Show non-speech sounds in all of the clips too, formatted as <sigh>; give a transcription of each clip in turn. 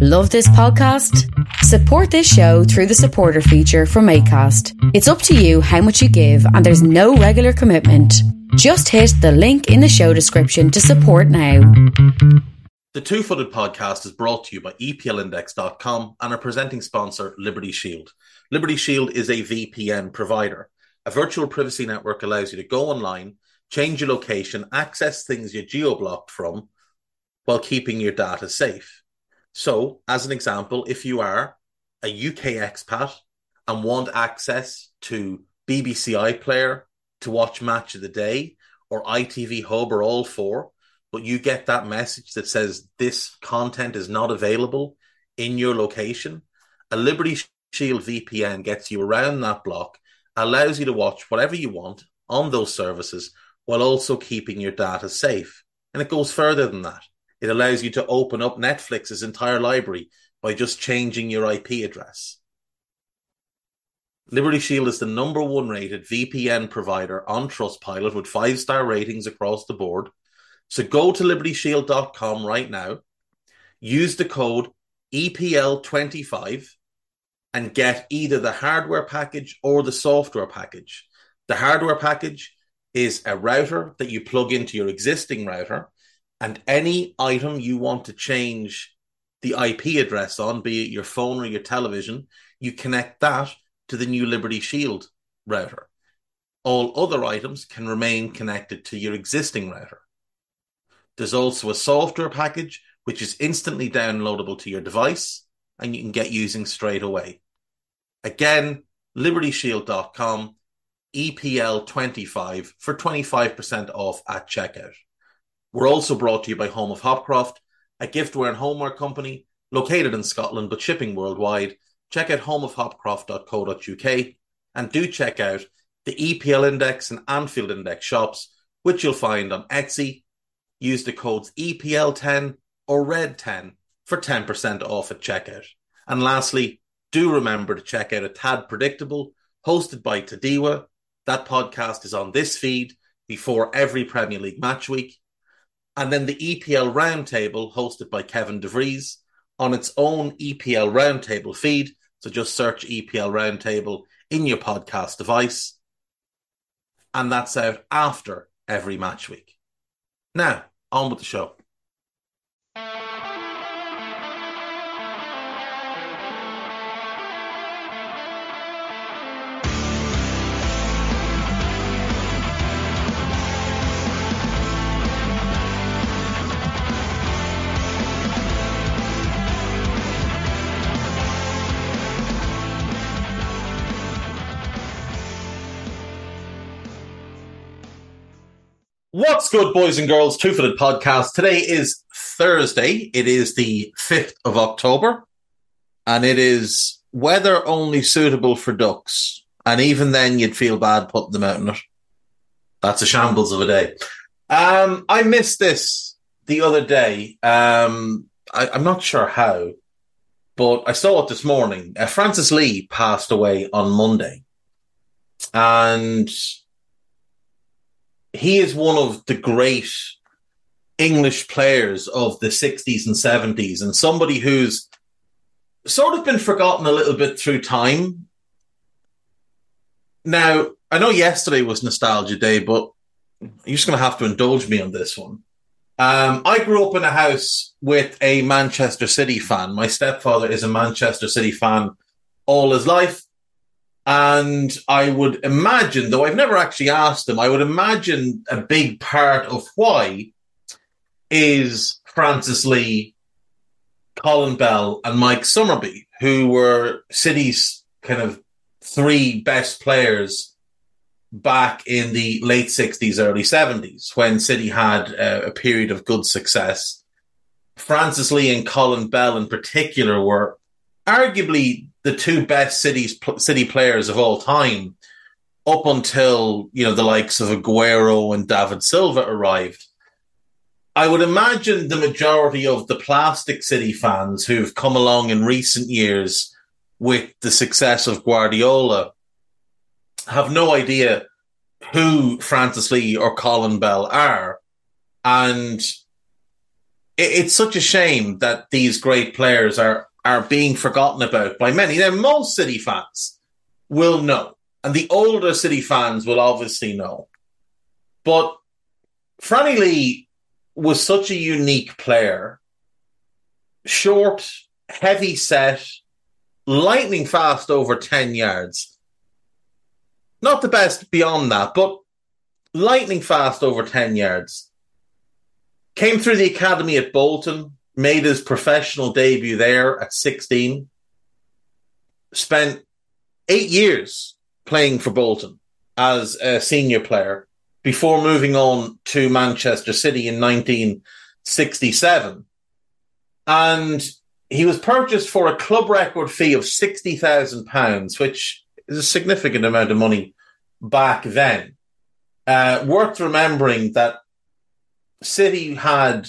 Love this podcast? Support this show through the supporter feature from ACAST. It's up to you how much you give, and there's no regular commitment. Just hit the link in the show description to support now. The Two Footed Podcast is brought to you by EPLindex.com and our presenting sponsor, Liberty Shield. Liberty Shield is a VPN provider. A virtual privacy network allows you to go online, change your location, access things you're geo blocked from while keeping your data safe. So, as an example, if you are a UK expat and want access to BBC iPlayer to watch Match of the Day or ITV Hub or all four, but you get that message that says this content is not available in your location, a Liberty Shield VPN gets you around that block, allows you to watch whatever you want on those services while also keeping your data safe. And it goes further than that. It allows you to open up Netflix's entire library by just changing your IP address. Liberty Shield is the number one rated VPN provider on Trustpilot with five star ratings across the board. So go to libertyshield.com right now, use the code E EPL25 and get either the hardware package or the software package. The hardware package is a router that you plug into your existing router, and any item you want to change the IP address on, be it your phone or your television, you connect that to the new Liberty Shield router. All other items can remain connected to your existing router. There's also a software package which is instantly downloadable to your device and you can get using straight away. Again, libertyshield.com, EPL25 for 25% off at checkout. We're also brought to you by Home of Hopcroft, a giftware and homeware company located in Scotland but shipping worldwide. Check out homeofhopcroft.co.uk and do check out the EPL Index and Anfield Index shops, which you'll find on Etsy. Use the codes EPL10 or RED10 for 10% off at checkout. And lastly, do remember to check out A Tad Predictable, hosted by Tadiwa. That podcast is on this feed before every Premier League match week. And then the EPL Roundtable, hosted by Kevin DeVries, on its own EPL Roundtable feed. So just search EPL Roundtable in your podcast device. And that's out after every match week. Now, on with the show. What's good, boys and girls? Two Footed Podcast. Today is Thursday. It is the 5th of October, and it is weather only suitable for ducks. And even then, you'd feel bad putting them out in it. That's a shambles of a day. Um, I missed this the other day. Um, I, I'm not sure how, but I saw it this morning. Uh, Francis Lee passed away on Monday. And he is one of the great English players of the 60s and 70s, and somebody who's sort of been forgotten a little bit through time. Now, I know yesterday was Nostalgia Day, but you're just going to have to indulge me on this one. Um, I grew up in a house with a Manchester City fan. My stepfather is a Manchester City fan all his life. And I would imagine, though I've never actually asked them, I would imagine a big part of why is Francis Lee, Colin Bell, and Mike Summerbee, who were City's kind of three best players back in the late 60s, early 70s, when City had uh, a period of good success. Francis Lee and Colin Bell, in particular, were arguably the two best cities city players of all time up until you know the likes of Aguero and David Silva arrived. I would imagine the majority of the Plastic City fans who've come along in recent years with the success of Guardiola have no idea who Francis Lee or Colin Bell are. And it's such a shame that these great players are, are being forgotten about by many. Now, most City fans will know, and the older City fans will obviously know. But Franny Lee was such a unique player. Short, heavy set, lightning fast over 10 yards. Not the best beyond that, but lightning fast over 10 yards. Came through the academy at Bolton, made his professional debut there at 16. Spent eight years playing for Bolton as a senior player before moving on to Manchester City in 1967. And he was purchased for a club record fee of £60,000, which is a significant amount of money back then. Uh, worth remembering that City had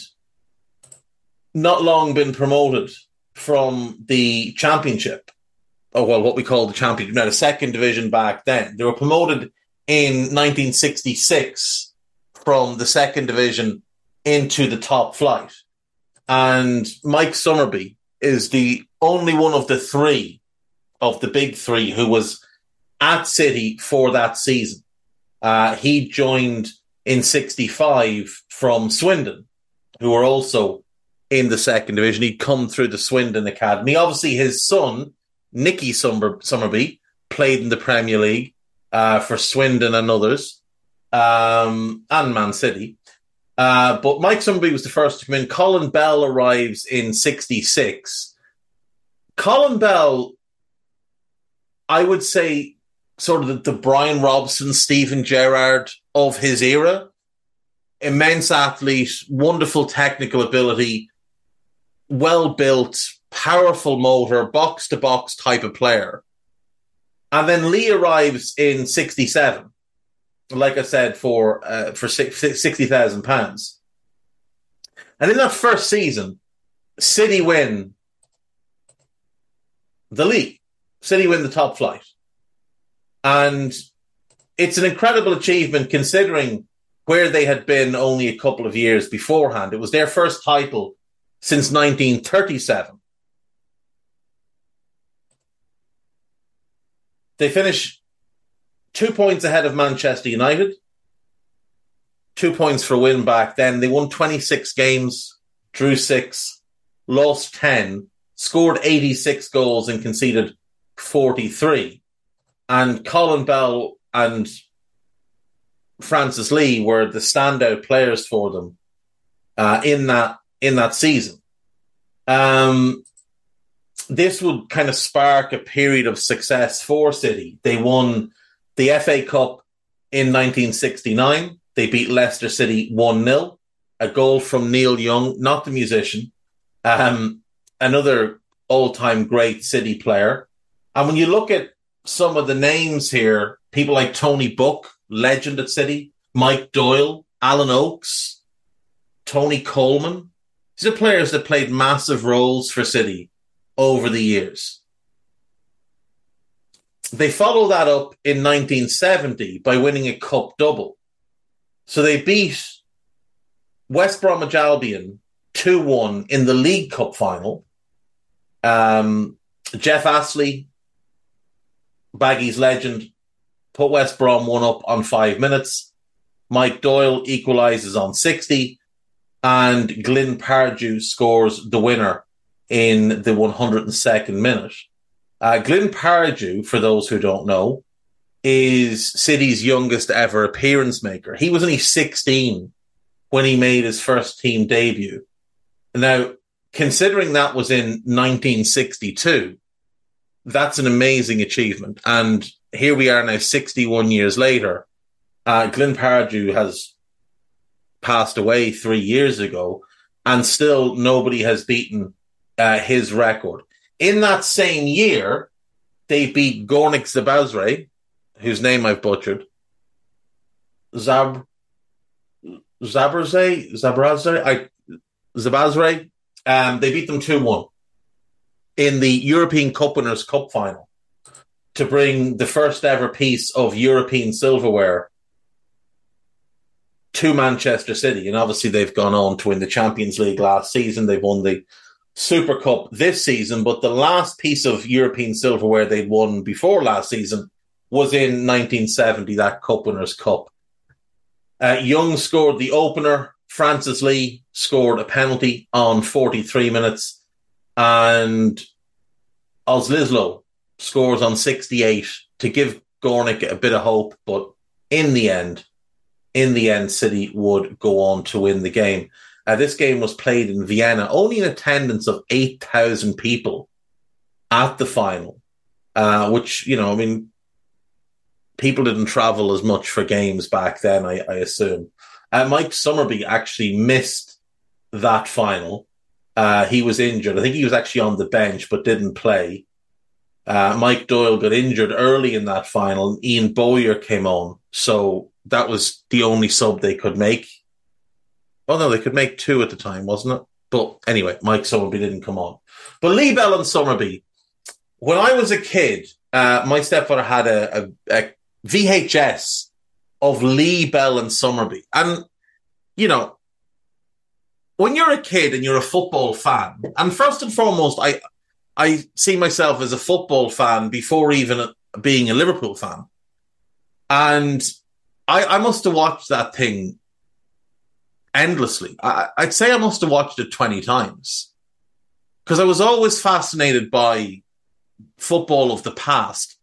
not long been promoted from the championship, or well, what we call the championship, now the second division back then. They were promoted in 1966 from the second division into the top flight. And Mike Summerbee is the only one of the three of the big three who was at City for that season. Uh, he joined in 65 from Swindon, who were also in the second division. He'd come through the Swindon Academy. Obviously, his son, Nicky Summer- Summerbee, played in the Premier League uh, for Swindon and others, um, and Man City. Uh, but Mike Summerbee was the first to come in. Colin Bell arrives in 66. Colin Bell, I would say, sort of the, the Brian Robson, Stephen Gerrard of his era. Immense athlete, wonderful technical ability, well built, powerful motor, box to box type of player. And then Lee arrives in 67, like I said, for, uh, for 60,000 pounds. And in that first season, City win the league. City win the top flight. And it's an incredible achievement considering where they had been only a couple of years beforehand. It was their first title since 1937. They finish two points ahead of Manchester United, two points for a win back then. They won 26 games, drew six, lost 10, scored 86 goals, and conceded 43 and Colin Bell and Francis Lee were the standout players for them uh, in that in that season. Um, this would kind of spark a period of success for City. They won the FA Cup in 1969. They beat Leicester City 1 0. A goal from Neil Young, not the musician, um, another all time great City player. And when you look at some of the names here, people like Tony Book, legend at City, Mike Doyle, Alan Oakes, Tony Coleman. These are players that played massive roles for City over the years. They follow that up in 1970 by winning a cup double. So they beat West Bromwich Albion 2 1 in the League Cup final. Um, Jeff Astle Baggy's legend put West Brom one up on five minutes. Mike Doyle equalizes on 60 and Glyn Pardoe scores the winner in the 102nd minute. Uh, Glyn Pardoe, for those who don't know, is City's youngest ever appearance maker. He was only 16 when he made his first team debut. Now, considering that was in 1962, that's an amazing achievement. And here we are now, 61 years later. Uh, Glyn Pardoe has passed away three years ago, and still nobody has beaten uh, his record. In that same year, they beat Gornik Zabazre, whose name I've butchered. Zab Zabraze, Zabraze, I Zabazre. Um, they beat them two one in the European Cup Winners' Cup final to bring the first ever piece of European silverware to Manchester City. And obviously, they've gone on to win the Champions League last season. They've won the Super Cup this season, but the last piece of European silverware they'd won before last season was in 1970, that Cup Winners' Cup. Uh, Young scored the opener. Francis Lee scored a penalty on 43 minutes. And Oslizlo scores on 68 to give Gornik a bit of hope. But in the end, in the end, City would go on to win the game. Uh, this game was played in Vienna, only an attendance of 8,000 people at the final, uh, which, you know, I mean, people didn't travel as much for games back then, I, I assume. Uh, Mike Summerbee actually missed that final. Uh, he was injured. I think he was actually on the bench, but didn't play. Uh, Mike Doyle got injured early in that final. Ian Bowyer came on. So that was the only sub they could make. Oh, no, they could make two at the time, wasn't it? But anyway, Mike Summerbee didn't come on. But Lee Bell and Summerbee, when I was a kid, uh, my stepfather had a, a, a VHS of Lee Bell and Summerbee. And, you know, when you're a kid and you're a football fan, and first and foremost, I I see myself as a football fan before even being a Liverpool fan. And I, I must have watched that thing endlessly. I, I'd say I must have watched it 20 times because I was always fascinated by football of the past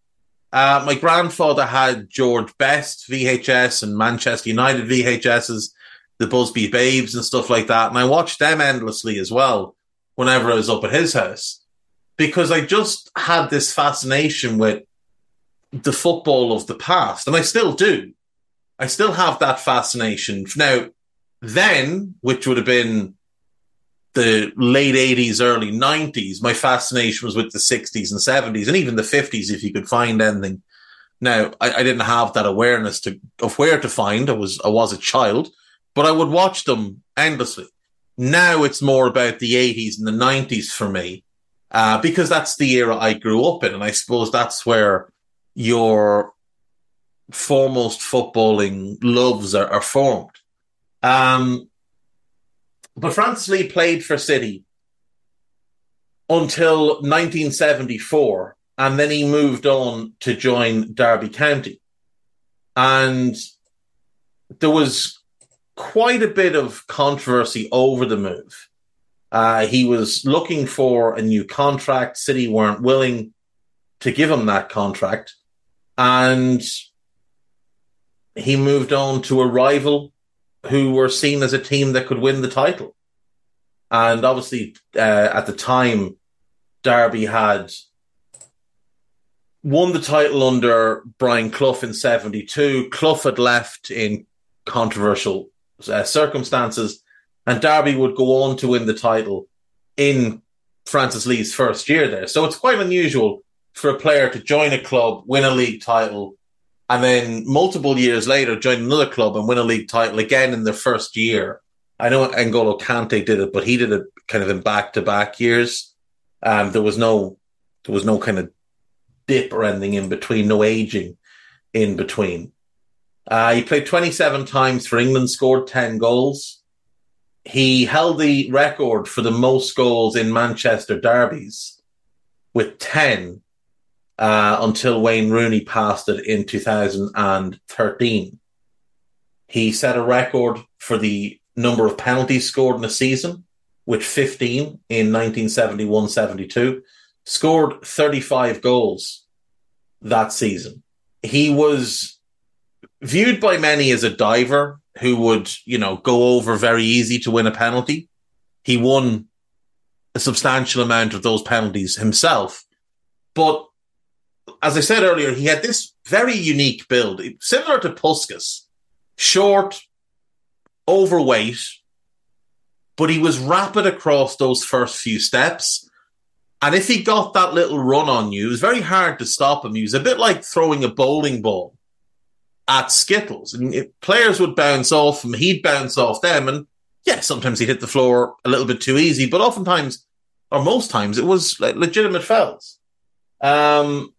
uh, my grandfather had George Best VHS and Manchester United VHSs, the Busby Babes and stuff like that. And I watched them endlessly as well whenever I was up at his house because I just had this fascination with the football of the past. And I still do. I still have that fascination. Now, then, which would have been the late 80s, early 90s, my fascination was with the 60s and 70s and even the 50s, if you could find anything. Now, I, I, didn't have that awareness to, of where to find. I was, I was a child, but I would watch them endlessly. Now it's more about the 80s and the 90s for me, uh, because that's the era I grew up in. And I suppose that's where your foremost footballing loves are, are formed. Um, but Francis Lee played for City until 1974, and then he moved on to join Derby County. And there was quite a bit of controversy over the move. Uh, he was looking for a new contract. City weren't willing to give him that contract. And he moved on to a rival who were seen as a team that could win the title. And obviously, uh, at the time, Derby had won the title under Brian Clough in 72. Clough had left in controversial uh, circumstances, and Derby would go on to win the title in Francis Lee's first year there. So it's quite unusual for a player to join a club, win a league title, and then multiple years later join another club and win a league title again in their first year. I know N'Golo Kante did it, but he did it kind of in back to back years. Um, there was no, there was no kind of dip or anything in between, no aging in between. Uh, he played 27 times for England, scored 10 goals. He held the record for the most goals in Manchester derbies with 10 uh, until Wayne Rooney passed it in 2013. He set a record for the number of penalties scored in a season with 15 in 1971 72, scored 35 goals that season. He was viewed by many as a diver who would, you know, go over very easy to win a penalty. He won a substantial amount of those penalties himself. But as I said earlier, he had this very unique build, similar to Puskas, short, overweight, but he was rapid across those first few steps. And if he got that little run on you, it was very hard to stop him. He was a bit like throwing a bowling ball at Skittles. And it, players would bounce off him, he'd bounce off them. And yeah, sometimes he'd hit the floor a little bit too easy, but oftentimes, or most times, it was like legitimate fouls. Um,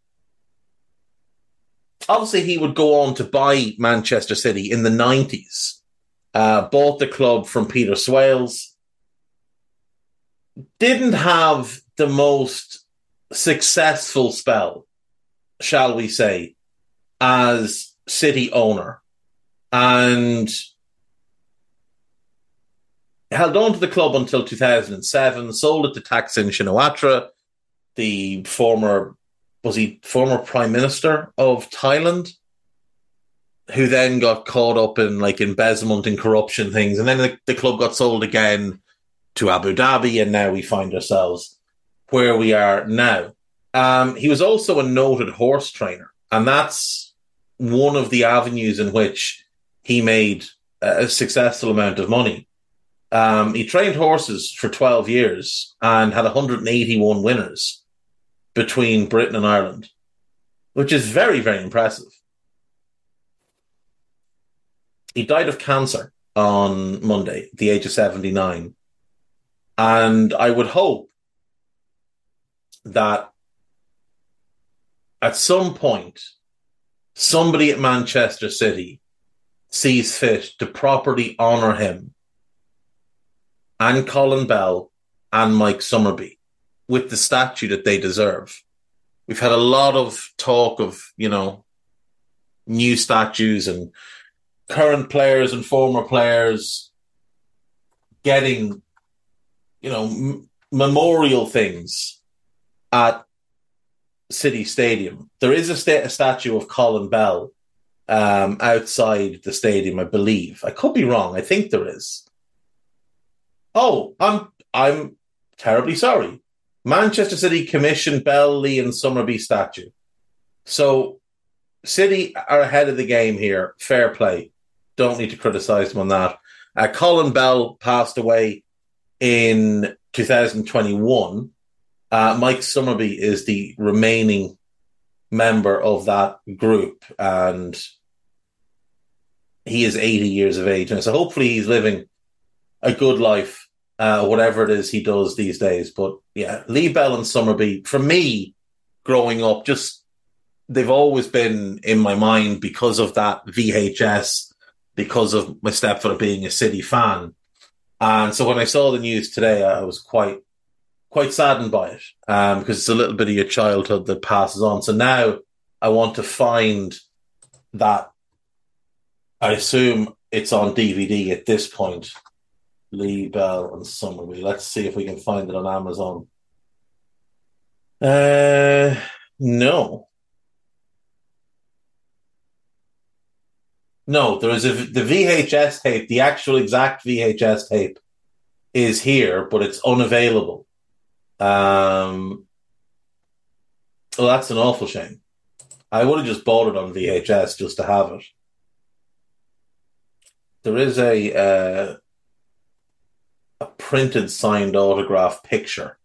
obviously, he would go on to buy Manchester City in the 90s, uh, bought the club from Peter Swales. Didn't have the most successful spell, shall we say, as City owner. And held on to the club until 2007, sold it to Thaksin Shinawatra, the former, was he former prime minister of Thailand, who then got caught up in like embezzlement and corruption things. And then the, the club got sold again to Abu Dhabi, and now we find ourselves where we are now. Um, he was also a noted horse trainer, and that's one of the avenues in which he made a successful amount of money. Um, he trained horses for 12 years and had 181 winners between Britain and Ireland, which is very, very impressive. He died of cancer on Monday, the age of 79. And I would hope that at some point, somebody at Manchester City sees fit to properly honour him and Colin Bell and Mike Summerbee with the statue that they deserve. We've had a lot of talk of, you know, new statues and current players and former players getting, you know, m- memorial things at City Stadium. There is a, sta- a statue of Colin Bell um, outside the stadium, I believe. I could be wrong. I think there is. Oh, I'm I'm terribly sorry. Manchester City commissioned Bell, Lee, and Summerbee statue. So City are ahead of the game here. Fair play. Don't need to criticise them on that. Uh, Colin Bell passed away in 2021. Uh, Mike Summerbee is the remaining member of that group, and he is 80 years of age. And so hopefully he's living a good life, uh, whatever it is he does these days. But yeah, Lee Bell and Summerbee, for me, growing up, just they've always been in my mind because of that VHS, because of my stepfather being a City fan. And so when I saw the news today, I was quite quite saddened by it um, because it's a little bit of your childhood that passes on. So now I want to find that. I assume it's on DVD at this point. Lee Bell and Summerbee. Let's see if we can find it on Amazon. Uh, no. No, there is a the VHS tape, the actual exact VHS tape is here, but it's unavailable. Um, well, that's an awful shame. I would have just bought it on VHS just to have it. There is a uh, a printed signed autograph picture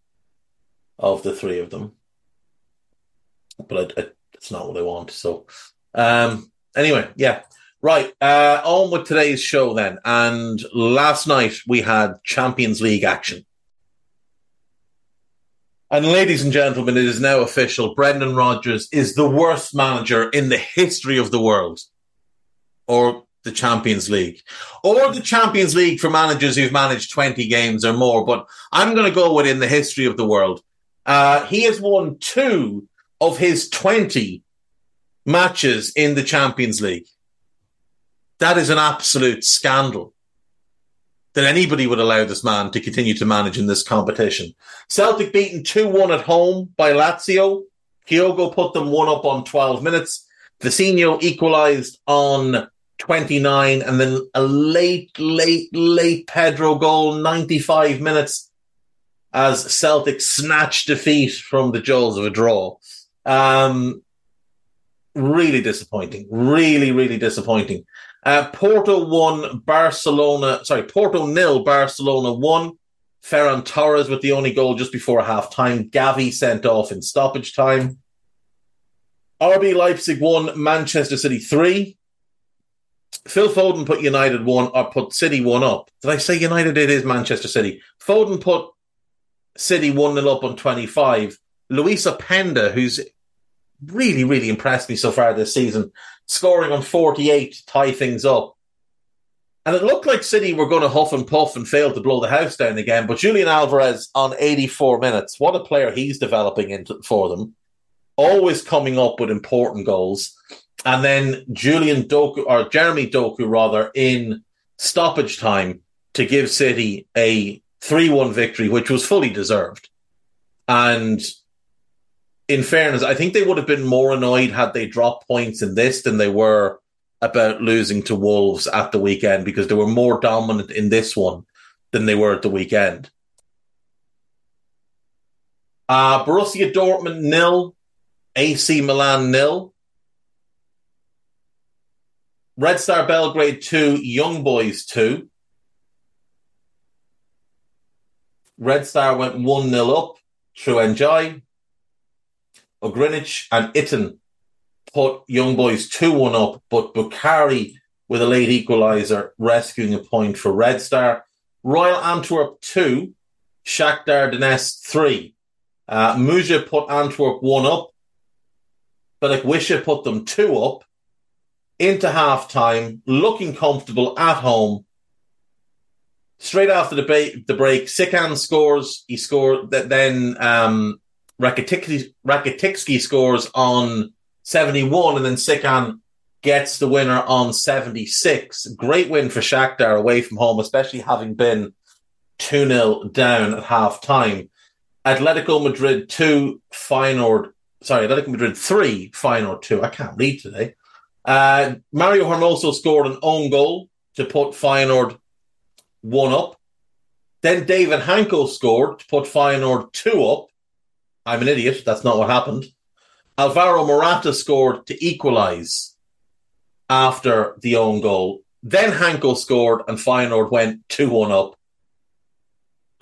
of the three of them, but I, I, it's not what I want. So, um, anyway, yeah, right. Uh, on with today's show then. And last night we had Champions League action. And ladies and gentlemen, it is now official. Brendan Rodgers is the worst manager in the history of the world. Or the Champions League. Or the Champions League for managers who've managed 20 games or more. But I'm going to go within the history of the world. Uh, he has won two of his 20 matches in the Champions League. That is an absolute scandal that anybody would allow this man to continue to manage in this competition. Celtic beaten 2 1 at home by Lazio. Kyogo put them one up on 12 minutes. Vecino equalised on 29, and then a late, late, late Pedro goal, 95 minutes, as Celtic snatched defeat from the jaws of a draw. Um, really disappointing. Really, really disappointing. Uh, Porto won, Barcelona, sorry, Porto nil, Barcelona won. Ferran Torres with the only goal just before half time. Gavi sent off in stoppage time. RB Leipzig won, Manchester City three. Phil Foden put United one or put City one up. Did I say United? It is Manchester City. Foden put City one 0 up on twenty five. Luis Openda, who's really, really impressed me so far this season, scoring on 48 to tie things up. And it looked like City were going to huff and puff and fail to blow the house down again. But Julian Alvarez on 84 minutes, what a player he's developing into for them. Always coming up with important goals. And then Julian Doku, or Jeremy Doku rather, in stoppage time to give City a 3 1 victory, which was fully deserved. And in fairness, I think they would have been more annoyed had they dropped points in this than they were about losing to Wolves at the weekend because they were more dominant in this one than they were at the weekend. Uh, Borussia Dortmund nil, AC Milan nil. Red Star Belgrade 2, Young Boys 2. Red Star went 1 0 up through Enjoy. Greenwich and Itten put Young Boys 2 1 up, but Bukari with a late equaliser rescuing a point for Red Star. Royal Antwerp 2, Shakhtar Donetsk 3. Uh, Muja put Antwerp 1 up, but Wisha put them 2 up into half time, looking comfortable at home. Straight after the, ba- the break, Sikan scores. He scored. Then um, Rakitic- scores on 71, and then Sikan gets the winner on 76. Great win for Shakhtar away from home, especially having been 2 0 down at half time. Atletico Madrid 2, Feyenoord, sorry, Atletico Madrid 3, Feyenoord 2. I can't read today. Uh, Mario Hermoso scored an own goal to put Feyenoord 1 up. Then David Hancko scored to put Feyenoord 2 up. I'm an idiot. That's not what happened. Alvaro Morata scored to equalise after the own goal. Then Hancko scored and Feyenoord went 2 1 up.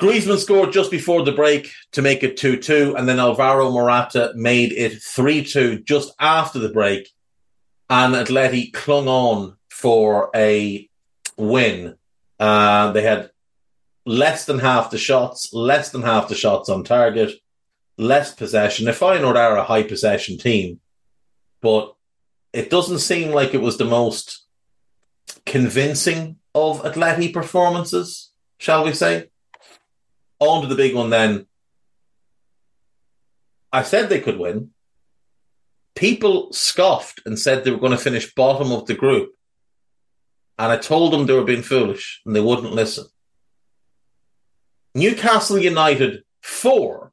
Griezmann scored just before the break to make it 2 2, and then Alvaro Morata made it 3 2 just after the break. And Atleti clung on for a win. Uh, they had less than half the shots, less than half the shots on target less possession. If Feyenoord are a high possession team, but it doesn't seem like it was the most convincing of Atleti performances, shall we say? On to the big one then. I said they could win. People scoffed and said they were going to finish bottom of the group. And I told them they were being foolish and they wouldn't listen. Newcastle United, four,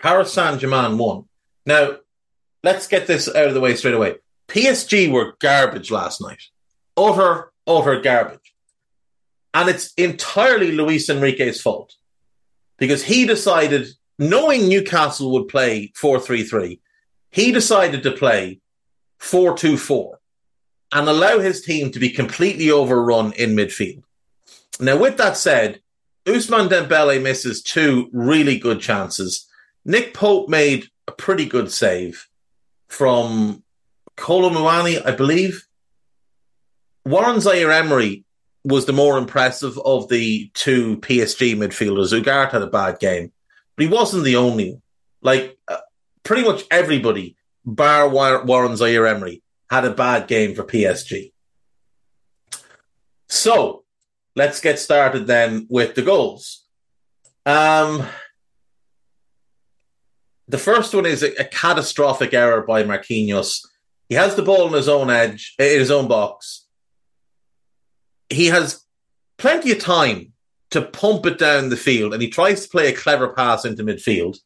Paris Saint Germain won. Now, let's get this out of the way straight away. PSG were garbage last night. Utter, utter garbage. And it's entirely Luis Enrique's fault because he decided, knowing Newcastle would play 4 3 3, he decided to play 4 2 4 and allow his team to be completely overrun in midfield. Now, with that said, Ousmane Dembele misses two really good chances Nick Pope made a pretty good save from Kolo Muani, I believe. Warren Zaire Emery was the more impressive of the two PSG midfielders. Ugarte had a bad game, but he wasn't the only. Like uh, pretty much everybody, bar Warren Zaire Emery, had a bad game for PSG. So let's get started then with the goals. Um, the first one is a, a, catastrophic error by Marquinhos. He has the ball in his own edge, in his own box. He has plenty of time to pump it down the field, and he tries to play a clever pass into midfield.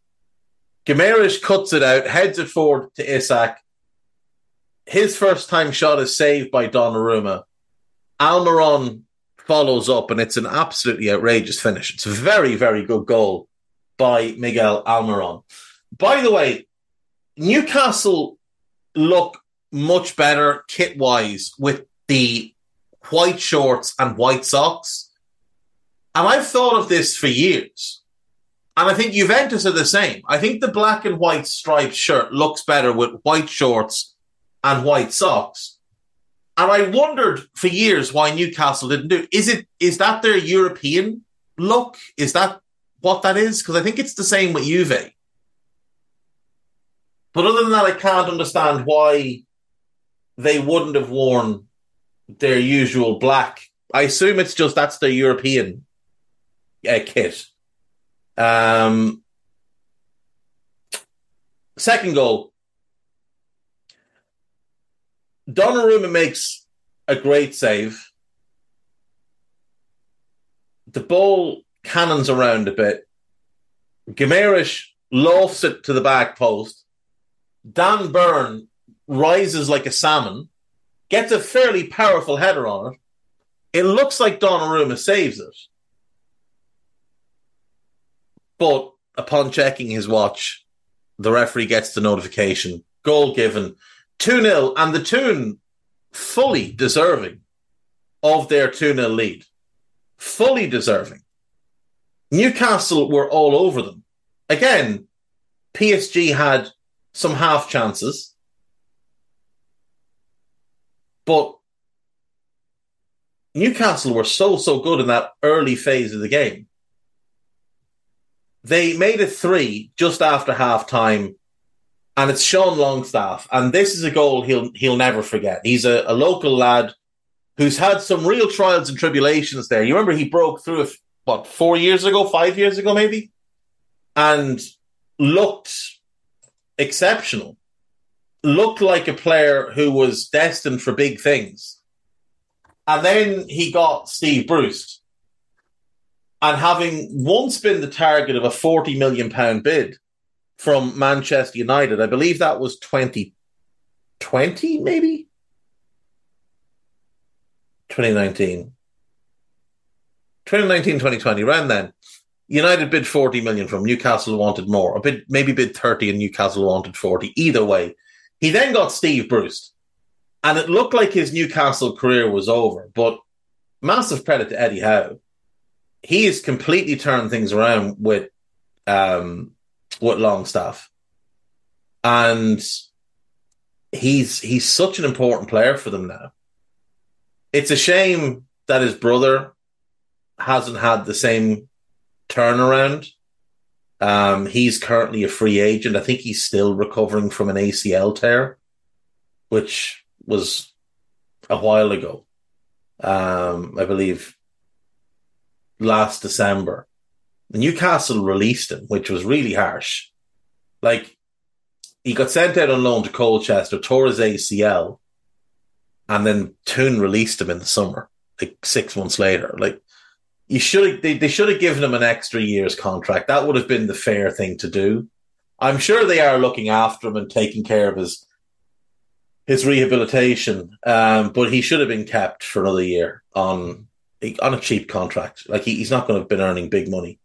Guimaraes cuts it out, heads it forward to Isak. His first time shot is saved by Donnarumma. Almiron follows up, and it's an absolutely outrageous finish. It's a very, very good goal by Miguel Almiron. By the way, Newcastle look much better kit wise with the white shorts and white socks. And I've thought of this for years. And I think Juventus are the same. I think the black and white striped shirt looks better with white shorts and white socks. And I wondered for years why Newcastle didn't do. Is it is that their European look? Is that what that is? Because I think it's the same with Juve. But other than that, I can't understand why they wouldn't have worn their usual black. I assume it's just that's their European uh, kit. Um, second goal. Donnarumma makes a great save. The ball cannons around a bit. Guimaraes lofts it to the back post. Dan Burn rises like a salmon, gets a fairly powerful header on it. It looks like Donnarumma saves it. But upon checking his watch, the referee gets the notification. Goal given. 2 0, and the Toon fully deserving of their 2 0 lead. Fully deserving. Newcastle were all over them. Again, PSG had some half chances, but Newcastle were so, so good in that early phase of the game they made it three just after half time, and it's Sean Longstaff. And this is a goal he'll he'll never forget. He's a, a local lad who's had some real trials and tribulations there. You remember he broke through what, four years ago, five years ago, maybe? And looked exceptional. Looked like a player who was destined for big things. And then he got Steve Bruce and having once been the target of a 40 million pound bid from Manchester United, I believe that was 2020, maybe? 2019. 2019, 2020, around then, United bid 40 million from Newcastle wanted more, a bid, maybe bid 30 and Newcastle wanted 40. Either way, he then got Steve Bruce. And it looked like his Newcastle career was over, but massive credit to Eddie Howe he has completely turned things around with um with Longstaff, and he's he's such an important player for them now. It's a shame that his brother hasn't had the same turnaround. Um, he's currently a free agent. I think he's still recovering from an ACL tear, which was a while ago. Um, I believe last December. Newcastle released him, which was really harsh. Like he got sent out on loan to Colchester, tore his ACL, and then Toon released him in the summer, like six months later. Like you should they, they should have given him an extra year's contract. That would have been the fair thing to do. I'm sure they are looking after him and taking care of his his rehabilitation. Um, but he should have been kept for another year on on a cheap contract. Like he, he's not going to have been earning big money.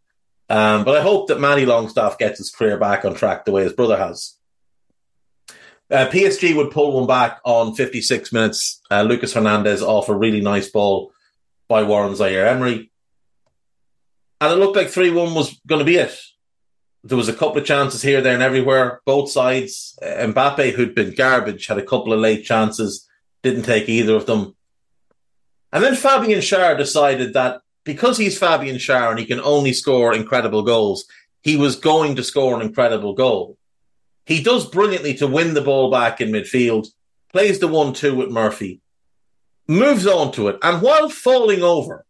Um, but I hope that Matty Longstaff gets his career back on track the way his brother has. Uh, PSG would pull one back on 56 minutes. Uh, Lucas Hernandez off a really nice ball by Warren Zaire Emery. And it looked like 3 1 was going to be it. There was a couple of chances here, there, and everywhere. Both sides. Uh, Mbappe, who'd been garbage, had a couple of late chances, didn't take either of them. And then Fabian Schär decided that because he's Fabian Schär and he can only score incredible goals, he was going to score an incredible goal. He does brilliantly to win the ball back in midfield, plays the 1 2 with Murphy, moves on to it, and while falling over,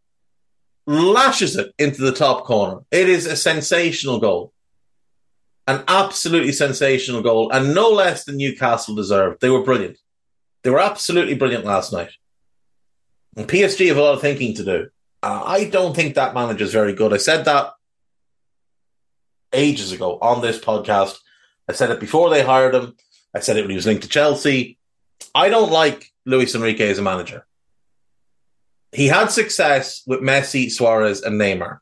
lashes it into the top corner. It is a sensational goal. An absolutely sensational goal, and no less than Newcastle deserved. They were brilliant. They were absolutely brilliant last night. And PSG have a lot of thinking to do. Uh, I don't think that manager is very good. I said that ages ago on this podcast. I said it before they hired him. I said it when he was linked to Chelsea. I don't like Luis Enrique as a manager. He had success with Messi, Suarez, and Neymar,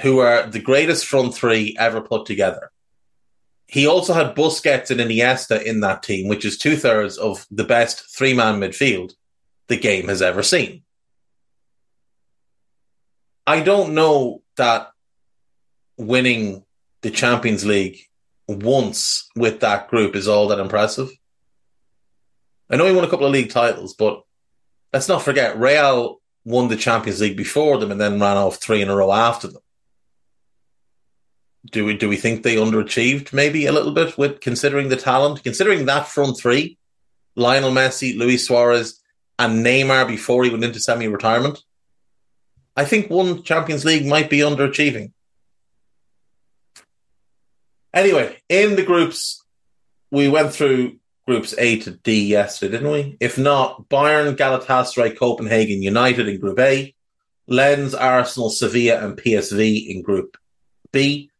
who are the greatest front three ever put together. He also had Busquets and Iniesta in that team, which is two thirds of the best three man midfield the game has ever seen. I don't know that winning the Champions League once with that group is all that impressive. I know he won a couple of league titles, but let's not forget Real won the Champions League before them and then ran off three in a row after them. Do we do we think they underachieved maybe a little bit with considering the talent, considering that front three, Lionel Messi, Luis Suarez, and Neymar before he went into semi-retirement? I think one Champions League might be underachieving. Anyway, in the groups, we went through groups A to D yesterday, didn't we? If not, Bayern, Galatasaray, Copenhagen United in Group A, Lens, Arsenal, Sevilla, and PSV in Group B,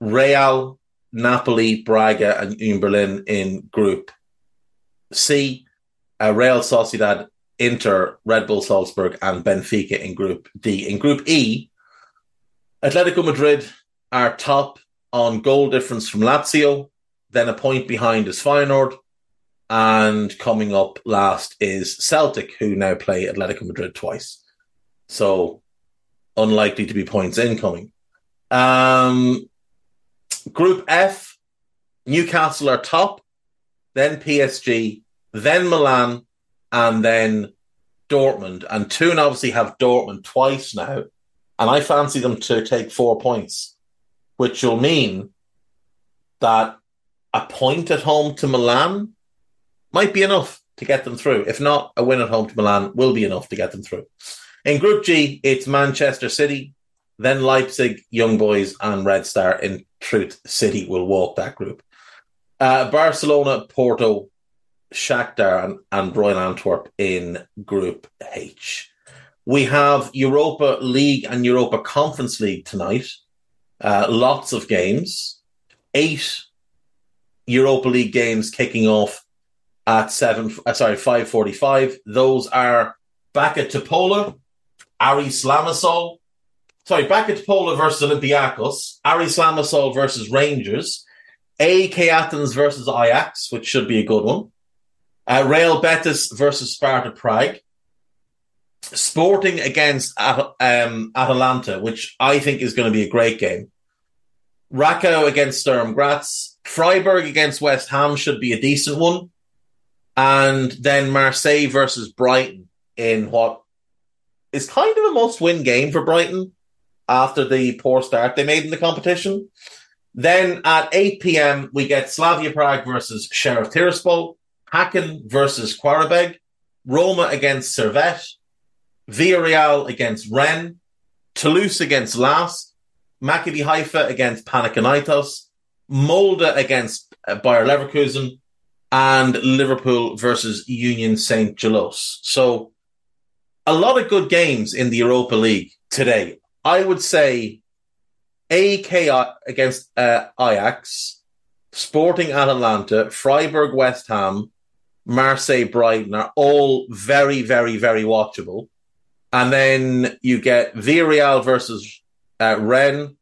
Real, Napoli, Braga, and Union Berlin in Group C, uh, Real Sociedad, Inter, Red Bull Salzburg, and Benfica in Group D. In Group E, Atletico Madrid are top on goal difference from Lazio. Then a point behind is Feyenoord. And coming up last is Celtic, who now play Atletico Madrid twice. So unlikely to be points incoming. Um, group F, Newcastle are top, then PSG, then Milan, and then Dortmund. And Toon obviously have Dortmund twice now. And I fancy them to take four points, which will mean that a point at home to Milan might be enough to get them through. If not, a win at home to Milan will be enough to get them through. In Group G, it's Manchester City, then Leipzig, Young Boys, and Red Star. In truth, City will walk that group. Uh, Barcelona, Porto, Shakhtar, and, and Royal Antwerp in Group H. We have Europa League and Europa Conference League tonight. Uh, lots of games. Eight Europa League games kicking off at seven. Uh, sorry, five forty-five. Those are Backa Topola, Aris Limassol. Sorry, Backa Topola versus Olympiacos, Aris Limassol versus Rangers, AEK Athens versus Ajax, which should be a good one. Uh, Real Betis versus Sparta Prague. Sporting against um, Atalanta, which I think is going to be a great game. Rakow against Sturm Graz. Freiburg against West Ham should be a decent one. And then Marseille versus Brighton in what is kind of a must win game for Brighton after the poor start they made in the competition. Then at 8 p.m., we get Slavia Prague versus Sheriff Tiraspol, Hacken versus Qarabag, Roma against Servette, Villarreal against Rennes, Toulouse against Lask, Maccabi Haifa against Panathinaikos, Molde against uh, Bayer Leverkusen, and Liverpool versus Union St. Gilloise. So a lot of good games in the Europa League today. I would say AEK against uh, Ajax, Sporting Atalanta, Freiburg West Ham, Marseille Brighton are all very, very, very watchable. And then you get Villarreal versus uh, Rennes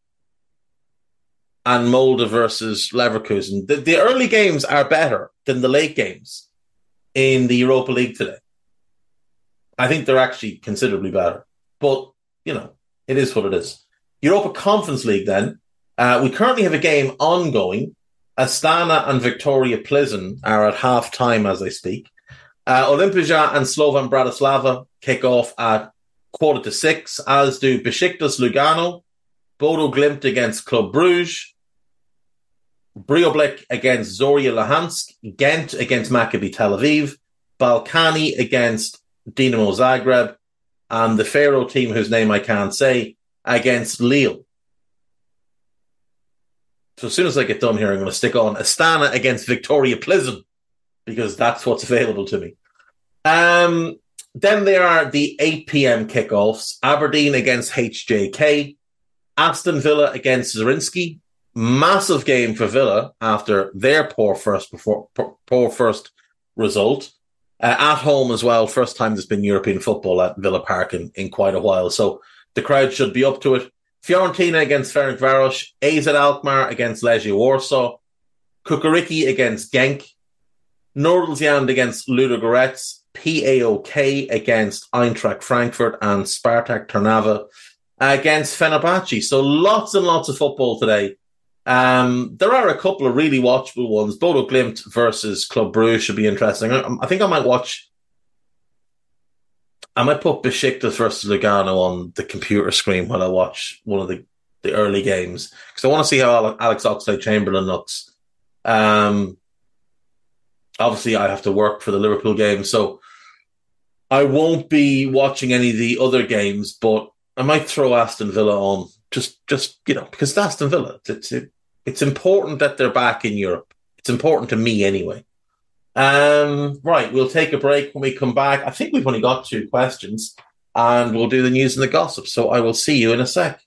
and Molde versus Leverkusen. The, the early games are better than the late games in the Europa League today. I think they're actually considerably better. But, you know, it is what it is. Europa Conference League, then. Uh, we currently have a game ongoing. Astana and Victoria Plzeň are at half time as I speak. Uh, Olimpija and Slovan Bratislava kick off at quarter to six, as do Besiktas Lugano, Bodo Glimt against Club Bruges, Breidablik against Zorya Luhansk, Ghent against Maccabi Tel Aviv, Ballkani against Dinamo Zagreb, and the Faroe team, whose name I can't say, against Lille. So as soon as I get done here, I'm going to stick on Astana against Victoria Plzeň because that's what's available to me. Um, then there are the 8 p.m. kickoffs: Aberdeen against HJK, Aston Villa against Zrinjski. Massive game for Villa after their poor first before, poor first result. Uh, at home as well, first time there's been European football at Villa Park in, in quite a while. So the crowd should be up to it. Fiorentina against Ferencvaros, AZ Alkmaar against Legia Warsaw, Cukaricki against Genk, Nordsjælland against Ludogorets, PAOK against Eintracht Frankfurt, and Spartak Trnava against Fenerbahce. So lots and lots of football today. Um, there are a couple of really watchable ones. Bodo Glimt versus Club Brugge should be interesting. I, I, think I might watch. I might put Besiktas versus Lugano on the computer screen while I watch one of the, the early games because I want to see how Alex Oxlade Chamberlain looks. Um, obviously, I have to work for the Liverpool game, so I won't be watching any of the other games, but I might throw Aston Villa on just, just you know, because Aston Villa. It's, it's important that they're back in Europe. It's important to me anyway. Um, right, we'll take a break when we come back. I think we've only got two questions, and we'll do the news and the gossip. So I will see you in a sec.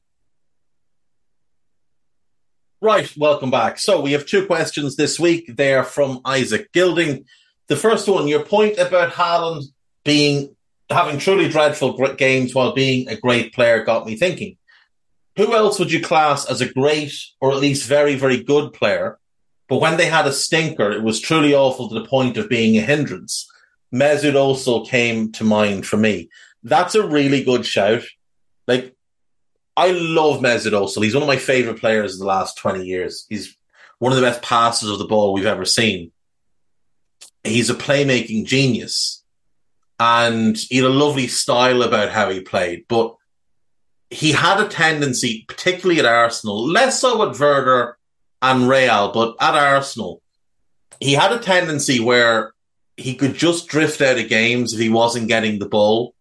Right, welcome back. So we have two questions this week. They are from Isaac Gilding. The first one, your point about Haaland being having truly dreadful games while being a great player got me thinking. Who else would you class as a great or at least very, very good player? But when they had a stinker, it was truly awful to the point of being a hindrance. Mesut Ozil came to mind for me. That's a really good shout. Like, I love Mesut Ozil. He's one of my favorite players of the last 20 years. He's one of the best passers of the ball we've ever seen. He's a playmaking genius and he had a lovely style about how he played, but he had a tendency, particularly at Arsenal, less so at Werder and Real, but at Arsenal, he had a tendency where he could just drift out of games if he wasn't getting the ball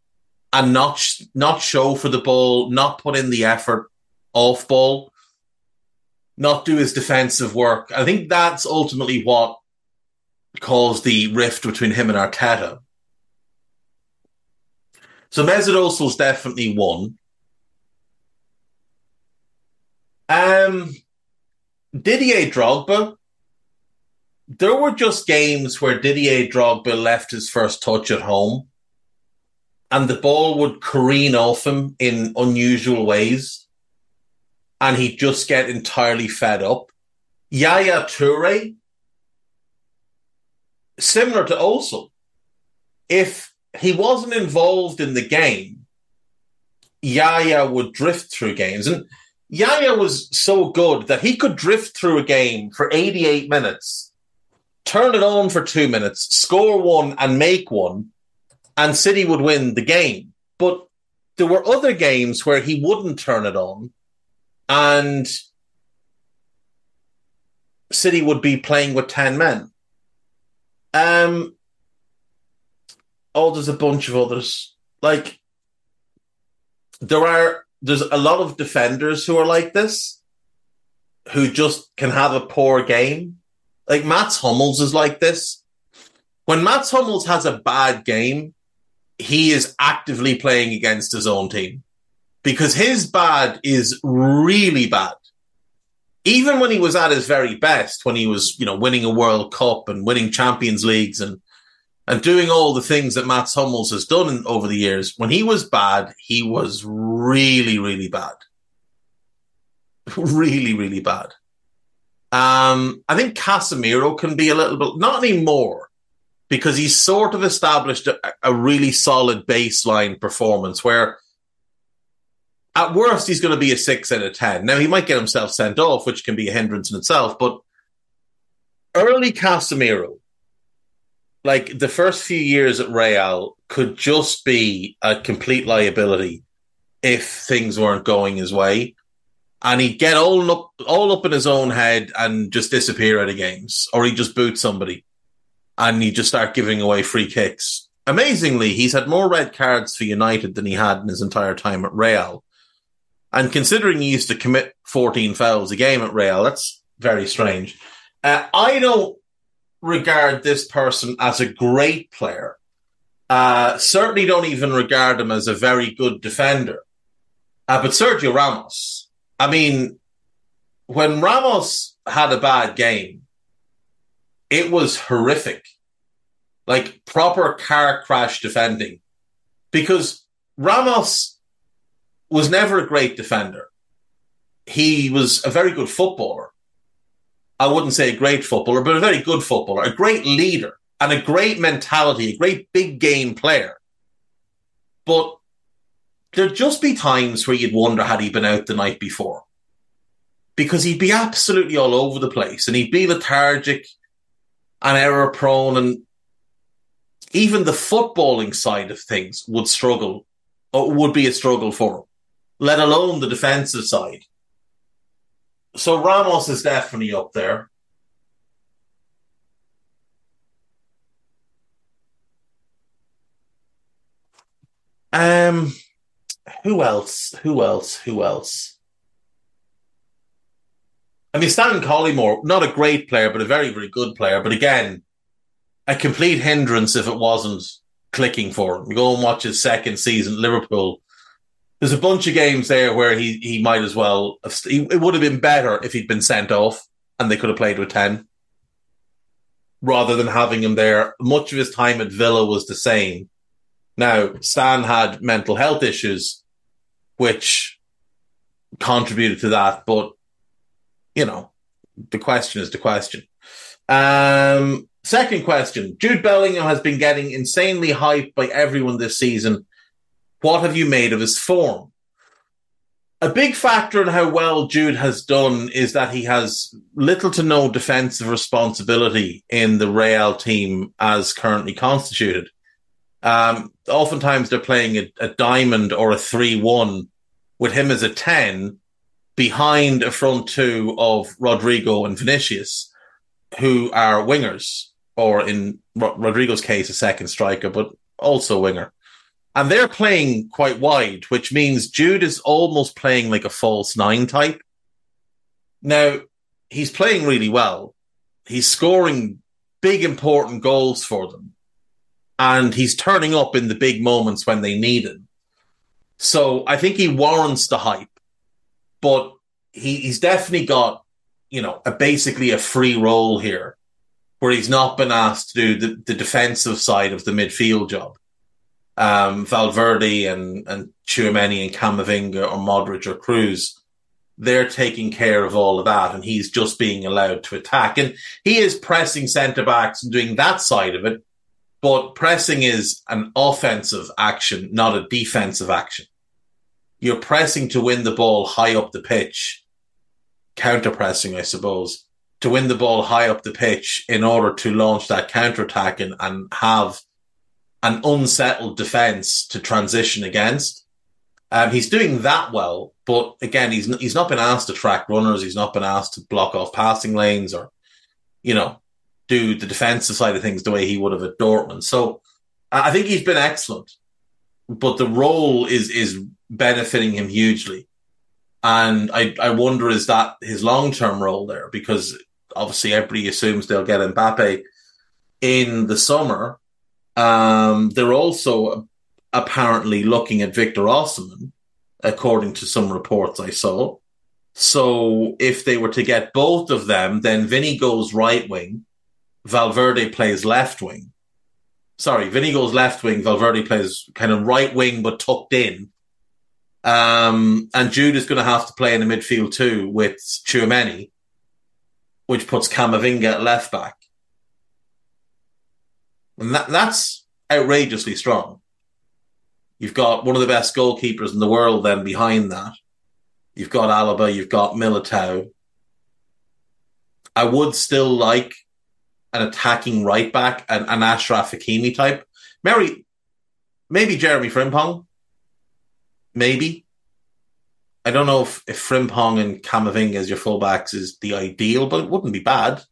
and not not show for the ball, not put in the effort off ball, not do his defensive work. I think that's ultimately what caused the rift between him and Arteta. So Mesut Ozil's definitely one. Um, Didier Drogba. There were just games where Didier Drogba left his first touch at home and the ball would careen off him in unusual ways and he'd just get entirely fed up. Yaya Toure, similar to Ozil. If he wasn't involved in the game, Yaya would drift through games. And Yaya was so good that he could drift through a game for 88 minutes, turn it on for two minutes, score one and make one, and City would win the game. But there were other games where he wouldn't turn it on and City would be playing with 10 men. Um, oh, there's a bunch of others. Like there are there's a lot of defenders who are like this, who just can have a poor game. Like Mats Hummels is like this. When Mats Hummels has a bad game, he is actively playing against his own team because his bad is really bad. Even when he was at his very best, when he was, you know, winning a World Cup and winning Champions Leagues and and doing all the things that Mats Hummels has done in, over the years, when he was bad, he was really, really bad. <laughs> really, really bad. Um, I think Casemiro can be a little bit, not anymore, because he's sort of established a, a really solid baseline performance where at worst he's going to be a six out of 10. Now he might get himself sent off, which can be a hindrance in itself, but early Casemiro, like the first few years at Real could just be a complete liability if things weren't going his way. And he'd get all up, all up in his own head and just disappear out of games, or he'd just boot somebody and he'd just start giving away free kicks. Amazingly, he's had more red cards for United than he had in his entire time at Real. And considering he used to commit 14 fouls a game at Real, that's very strange. Uh, I don't regard this person as a great player. Uh, certainly don't even regard him as a very good defender. Uh, but Sergio Ramos, I mean, when Ramos had a bad game, it was horrific. Like proper car crash defending. Because Ramos was never a great defender. He was a very good footballer. I wouldn't say a great footballer, but a very good footballer, a great leader, and a great mentality, a great big game player. But there'd just be times where you'd wonder had he been out the night before. Because he'd be absolutely all over the place and he'd be lethargic and error prone and even the footballing side of things would struggle or would be a struggle for him, let alone the defensive side. So Ramos is definitely up there. Um, who else? Who else? Who else? I mean, Stan Collymore, not a great player, but a very, very good player. But again, a complete hindrance if it wasn't clicking for him. Go and watch his second season Liverpool. There's a bunch of games there where he, he might as well, have, he, it would have been better if he'd been sent off and they could have played with 10 rather than having him there. Much of his time at Villa was the same. Now, Stan had mental health issues, which contributed to that, but, you know, the question is the question. Um, second question. Jude Bellingham has been getting insanely hyped by everyone this season. What have you made of his form? A big factor in how well Jude has done is that he has little to no defensive responsibility in the Real team as currently constituted. Um, oftentimes they're playing a, a diamond or a 3 1 with him as a 10 behind a front two of Rodrygo and Vinicius, who are wingers, or in Rodrygo's case, a second striker, but also winger. And they're playing quite wide, which means Jude is almost playing like a false nine type. Now, he's playing really well. He's scoring big, important goals for them and he's turning up in the big moments when they need him. So I think he warrants the hype, but he, he's definitely got, you know, a, basically a free role here where he's not been asked to do the, the defensive side of the midfield job. Um, Valverde and, and Tchouameni and Camavinga or Modric or Kroos, they're taking care of all of that and he's just being allowed to attack. And he is pressing centre backs and doing that side of it but pressing is an offensive action, not a defensive action. You're pressing to win the ball high up the pitch, counter pressing, I suppose, to win the ball high up the pitch in order to launch that counter attack and, and have an unsettled defense to transition against. Um, he's doing that well, but again, he's he's not been asked to track runners. He's not been asked to block off passing lanes or, you know, do the defensive side of things the way he would have at Dortmund. So I think he's been excellent, but the role is is benefiting him hugely. And I, I wonder is that his long term role there because obviously everybody assumes they'll get Mbappe in the summer. Um, they're also apparently looking at Victor Osimhen, according to some reports I saw. So if they were to get both of them, then Vinny goes right wing Valverde plays left wing. Sorry, Vinny goes left wing. Valverde plays kind of right wing, but tucked in. Um, and Jude is going to have to play in the midfield too with Tchouameni, which puts Camavinga at left back. And that, that's outrageously strong. You've got one of the best goalkeepers in the world then behind that. You've got Alaba, you've got Militao. I would still like an attacking right back, an, an Achraf Hakimi type. Mary, maybe Jeremy Frimpong. Maybe. I don't know if, if Frimpong and Camavinga as your fullbacks is the ideal, but it wouldn't be bad.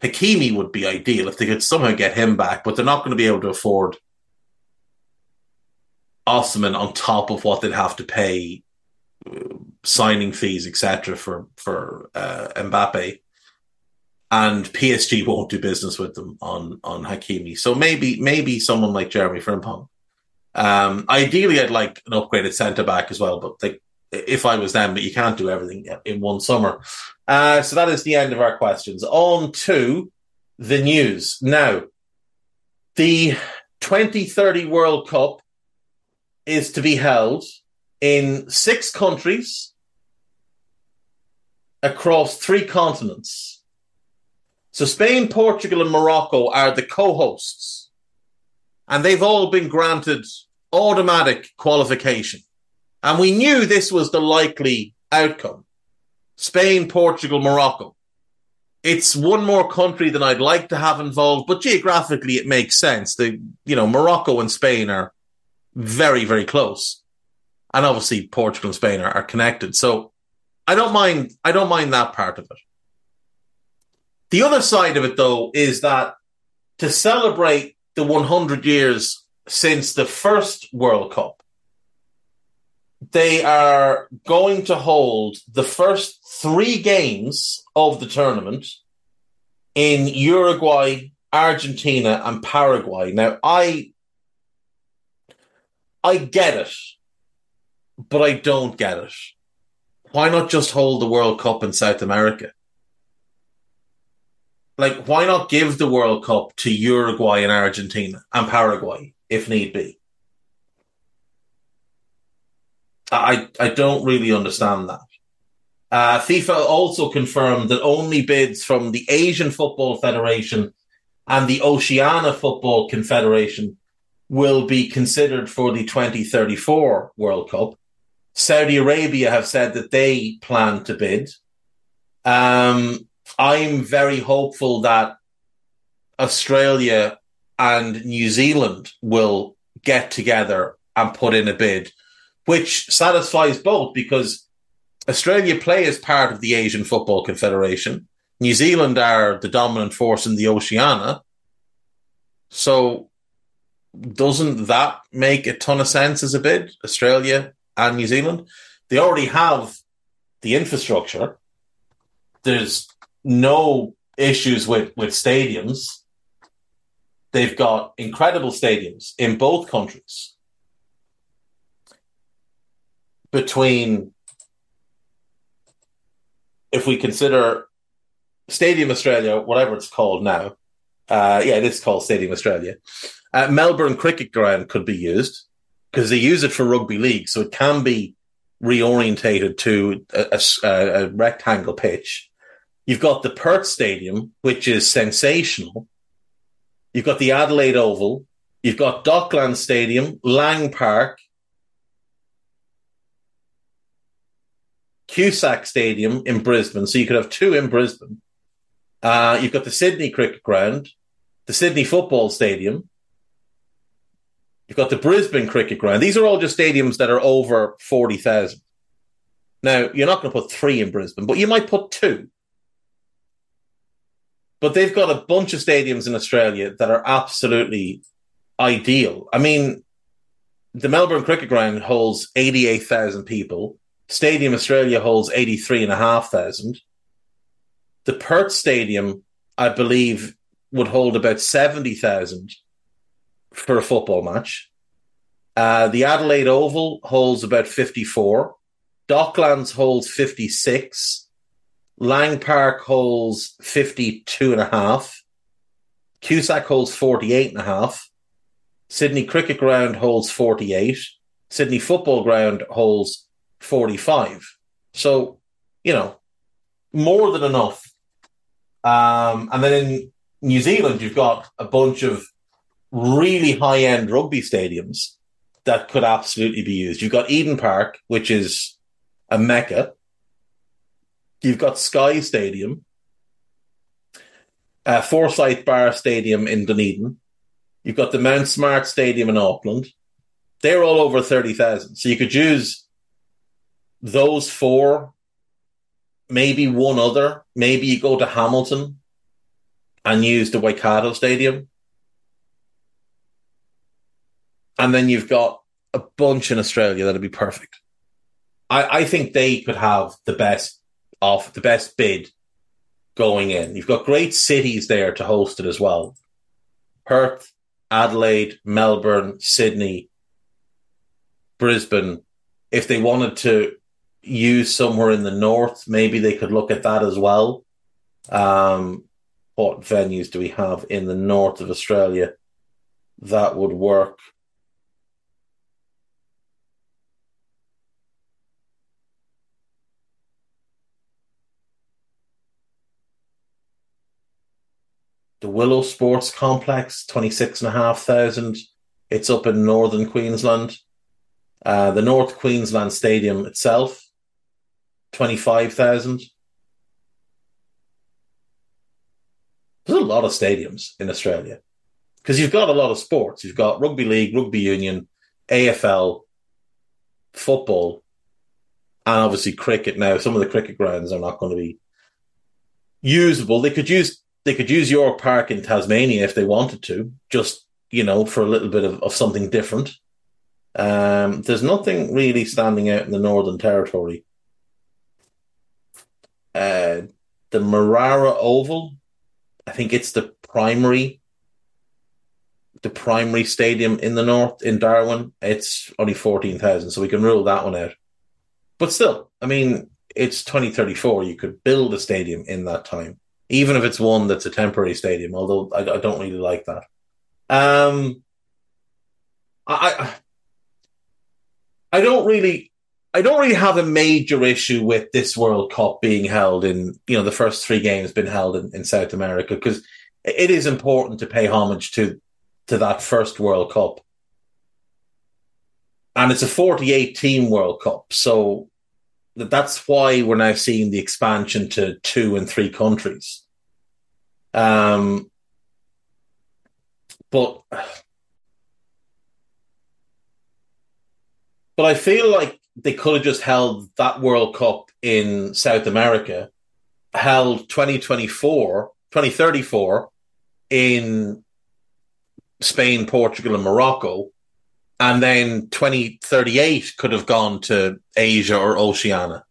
Hakimi would be ideal if they could somehow get him back, but they're not going to be able to afford Osman on top of what they'd have to pay uh, signing fees, etc. for for uh, Mbappe and PSG <laughs> won't do business with them on on Hakimi. So maybe maybe someone like Jeremy Frimpong. Um, ideally, I'd like an upgraded centre back as well, but they, if I was them, but you can't do everything in one summer. Uh, so that is the end of our questions. On to the news now. The 2030 World Cup is to be held in six countries across three continents. So Spain, Portugal, and Morocco are the co-hosts, and they've all been granted automatic qualification. And we knew this was the likely outcome. Spain, Portugal, Morocco. It's one more country than I'd like to have involved, but geographically it makes sense. The, you know, Morocco and Spain are very, very close. And obviously Portugal and Spain are, are connected. So I don't mind, I don't mind that part of it. The other side of it though is that to celebrate the 100 years since the first World Cup, they are going to hold the first three games of the tournament in Uruguay, Argentina, and Paraguay. Now, I I get it, but I don't get it. Why not just hold the World Cup in South America? Like, why not give the World Cup to Uruguay and Argentina and Paraguay if need be? I I don't really understand that. Uh, FIFA also confirmed that only bids from the Asian Football Federation and the Oceania Football Confederation will be considered for the 2034 World Cup. Saudi Arabia have said that they plan to bid. Um, I'm very hopeful that Australia and New Zealand will get together and put in a bid which satisfies both because Australia play as part of the Asian Football Confederation. New Zealand are the dominant force in the Oceania. So doesn't that make a ton of sense as a bid? Australia and New Zealand? They already have the infrastructure. There's no issues with, with stadiums. They've got incredible stadiums in both countries between if we consider Stadium Australia, whatever it's called now. Uh, yeah, it is called Stadium Australia. Uh, Melbourne Cricket Ground could be used because they use it for rugby league, so it can be reorientated to a, a, a rectangle pitch. You've got the Perth Stadium, which is sensational. You've got the Adelaide Oval. You've got Dockland Stadium, Lang Park, Cusack Stadium in Brisbane. So you could have two in Brisbane. Uh, you've got the Sydney Cricket Ground, the Sydney Football Stadium. You've got the Brisbane Cricket Ground. These are all just stadiums that are over 40,000. Now, you're not going to put three in Brisbane, but you might put two. But they've got a bunch of stadiums in Australia that are absolutely ideal. I mean, the Melbourne Cricket Ground holds 88,000 people. Stadium Australia holds 83,500. The Perth Stadium, I believe, would hold about 70,000 for a football match. Uh, the Adelaide Oval holds about 54. Docklands holds 56. Lang Park holds 52 and a half. Cusack holds 48 and a half. Sydney Cricket Ground holds 48. Sydney Football Ground holds 45. So, you know, more than enough. Um, and then in New Zealand, you've got a bunch of really high end rugby stadiums that could absolutely be used. You've got Eden Park, which is a mecca. You've got Sky Stadium, uh, Forsyth Barr Stadium in Dunedin. You've got the Mount Smart Stadium in Auckland. They're all over 30,000. So you could use those four, maybe one other, maybe you go to Hamilton and use the Waikato Stadium. And then you've got a bunch in Australia that'd be perfect. I, I think they could have the best off the best bid going in. You've got great cities there to host it as well. Perth, Adelaide, Melbourne, Sydney, Brisbane. If they wanted to use somewhere in the north, maybe they could look at that as well. Um, what venues do we have in the north of Australia that would work? The Willow Sports Complex, 26,500. It's up in northern Queensland. Uh, the North Queensland Stadium itself, 25,000. There's a lot of stadiums in Australia because you've got a lot of sports. You've got rugby league, rugby union, AFL, football, and obviously cricket. Now, some of the cricket grounds are not going to be usable. They could use they could use York Park in Tasmania if they wanted to, just you know, for a little bit of, of something different. Um, there's nothing really standing out in the Northern Territory. Uh, the Marrara Oval, I think it's the primary, the primary stadium in the north in Darwin. It's only fourteen thousand, so we can rule that one out. But still, I mean, it's 2034. You could build a stadium in that time, even if it's one that's a temporary stadium. Although I, I don't really like that. Um, I, I don't really I don't really have a major issue with this World Cup being held in, you know, the first three games been held in, in South America because it is important to pay homage to to that first World Cup. And it's a 48 team World Cup. So that's why we're now seeing the expansion to two and three countries. Um, but but I feel like they could have just held that World Cup in South America, held 2024, 2034 in Spain, Portugal, and Morocco, and then 2038 could have gone to Asia or Oceania.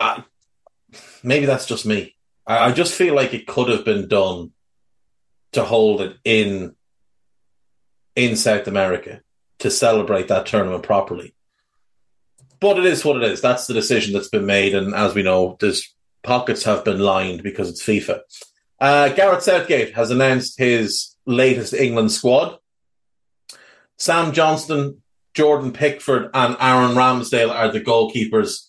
I, maybe that's just me. I, I just feel like it could have been done to hold it in in South America to celebrate that tournament properly. But it is what it is. That's the decision that's been made, and as we know, there's pockets have been lined because it's FIFA. Uh, Gareth Southgate has announced his latest England squad. Sam Johnstone, Jordan Pickford, and Aaron Ramsdale are the goalkeepers.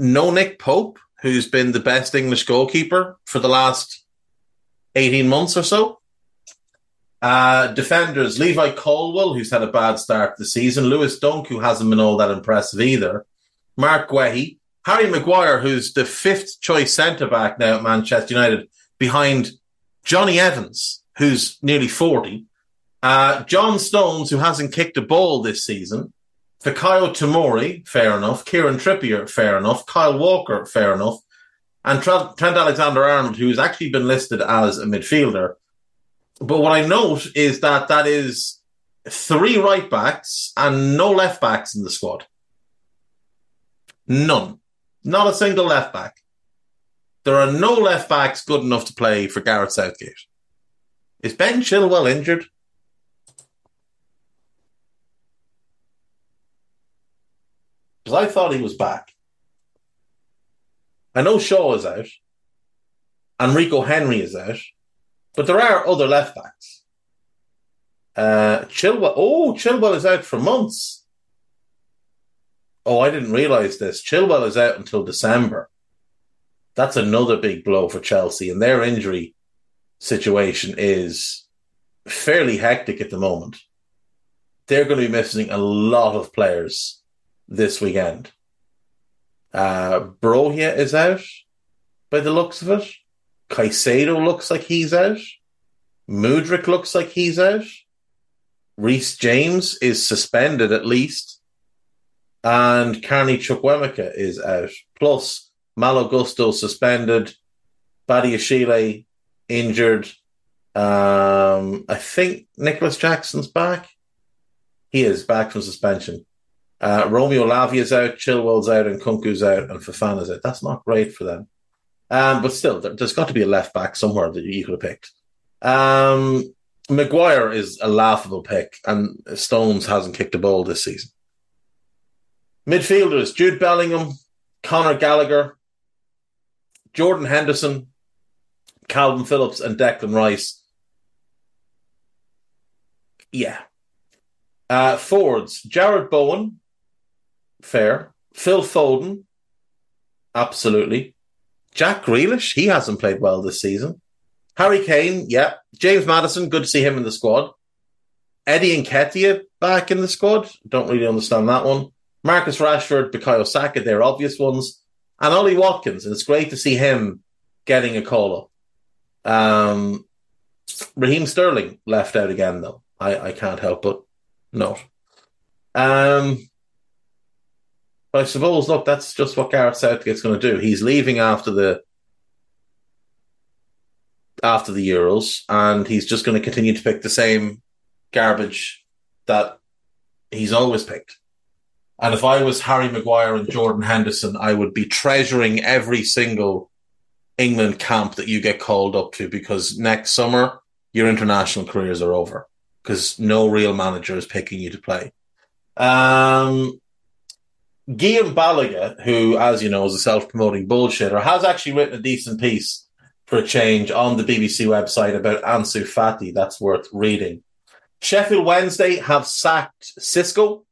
No Nick Pope, who's been the best English goalkeeper for the last 18 months or so. Uh, defenders, Levi Colwill, who's had a bad start to the season. Lewis Dunk, who hasn't been all that impressive either. Marc Guehi. Harry Maguire, who's the fifth choice centre back now at Manchester United, behind Jonny Evans, who's nearly 40. Uh, John Stones, who hasn't kicked a ball this season. Fikayo Tomori, fair enough. Kieran Trippier, fair enough. Kyle Walker, fair enough. And Trent Alexander Arnold, who's actually been listed as a midfielder, but what I note is that that is three right backs and no left backs in the squad. None. Not a single left back. There are no left backs good enough to play for Gareth Southgate. Is Ben Chilwell injured? Because I thought he was back. I know Shaw is out. Enrico Henry is out. But there are other left backs. Uh, Chilwell. Oh, Chilwell is out for months. Oh, I didn't realize this. Chilwell is out until December. That's another big blow for Chelsea, and their injury situation is fairly hectic at the moment. They're going to be missing a lot of players this weekend. Uh, Broja is out by the looks of it. Caicedo looks like he's out. Mudryk looks like he's out. Reece James is suspended at least. And Carney Chukwuemeka is out. Plus, Malo Gusto suspended. Badiashile injured. Um, I think Nicolas Jackson's back. He is back from suspension. Uh, Romeo Lavia's out, Chilwell's out, and Nkunku's out, and Fofana's out. That's not great for them. Um, but still, there, has got to be a left back somewhere that you could have picked. Um, Maguire is a laughable pick, and Stones hasn't kicked a ball this season. Midfielders Jude Bellingham, Conor Gallagher, Jordan Henderson, Kalvin Phillips, and Declan Rice. Yeah. Uh, Forwards Jarrod Bowen, fair. Phil Foden, absolutely. Jack Grealish, he hasn't played well this season. Harry Kane, yeah. James Maddison, good to see him in the squad. Eddie Nketiah back in the squad. Don't really understand that one. Marcus Rashford, Bukayo Saka, they're obvious ones. And Ollie Watkins, and it's great to see him getting a call up. Um, Raheem Sterling left out again, though. I, I can't help but note. Um, but I suppose, look, that's just what Gareth Southgate's going to do. He's leaving after the after the Euros, and he's just going to continue to pick the same garbage that he's always picked. And if I was Harry Maguire and Jordan Henderson, I would be treasuring every single England camp that you get called up to because next summer your international careers are over because no real manager is picking you to play. Um, Guillem Balagué, who, as you know, is a self-promoting bullshitter, has actually written a decent piece for a change on the BBC website about Ansu Fati. That's worth reading. Sheffield Wednesday have sacked Xisco.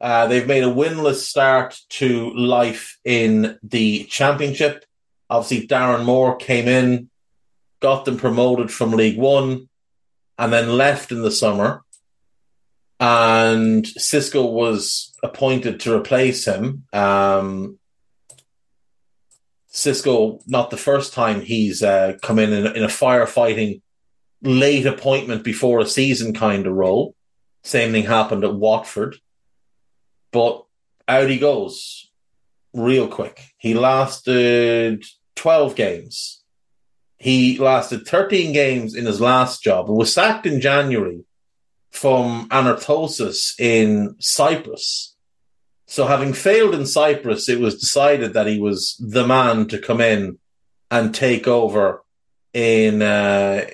Uh, they've made a winless start to life in the championship. Obviously, Darren Moore came in, got them promoted from League One, and then left in the summer. And Xisco was appointed to replace him. Um, Xisco, not the first time he's uh, come in, in in a firefighting late appointment before a season kind of role. Same thing happened at Watford. But out he goes real quick. He lasted 12 games. He lasted 13 games in his last job and was sacked in January from Anorthosis in Cyprus. So, having failed in Cyprus, it was decided that he was the man to come in and take over in uh,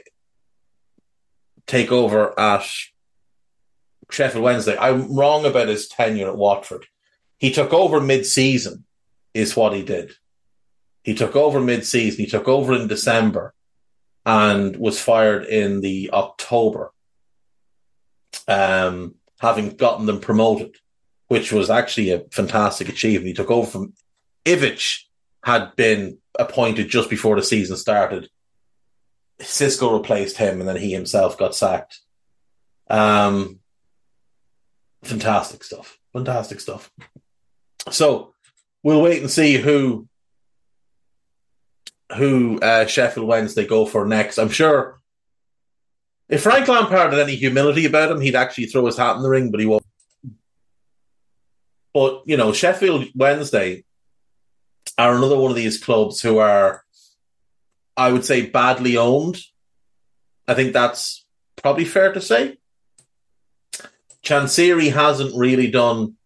take over at Sheffield Wednesday. I'm wrong about his tenure at Watford. He took over mid-season, is what he did. He took over mid-season. He took over in December, and was fired in the October. Um, having gotten them promoted, which was actually a fantastic achievement. He took over from Ivic had been appointed just before the season started. Xisco replaced him, and then he himself got sacked. Um, fantastic stuff. Fantastic stuff. So we'll wait and see who who uh, Sheffield Wednesday go for next. I'm sure if Frank Lampard had any humility about him, he'd actually throw his hat in the ring, but he won't. But you know, Sheffield Wednesday are another one of these clubs who are, I would say, badly owned. I think that's probably fair to say. Chansiri hasn't really done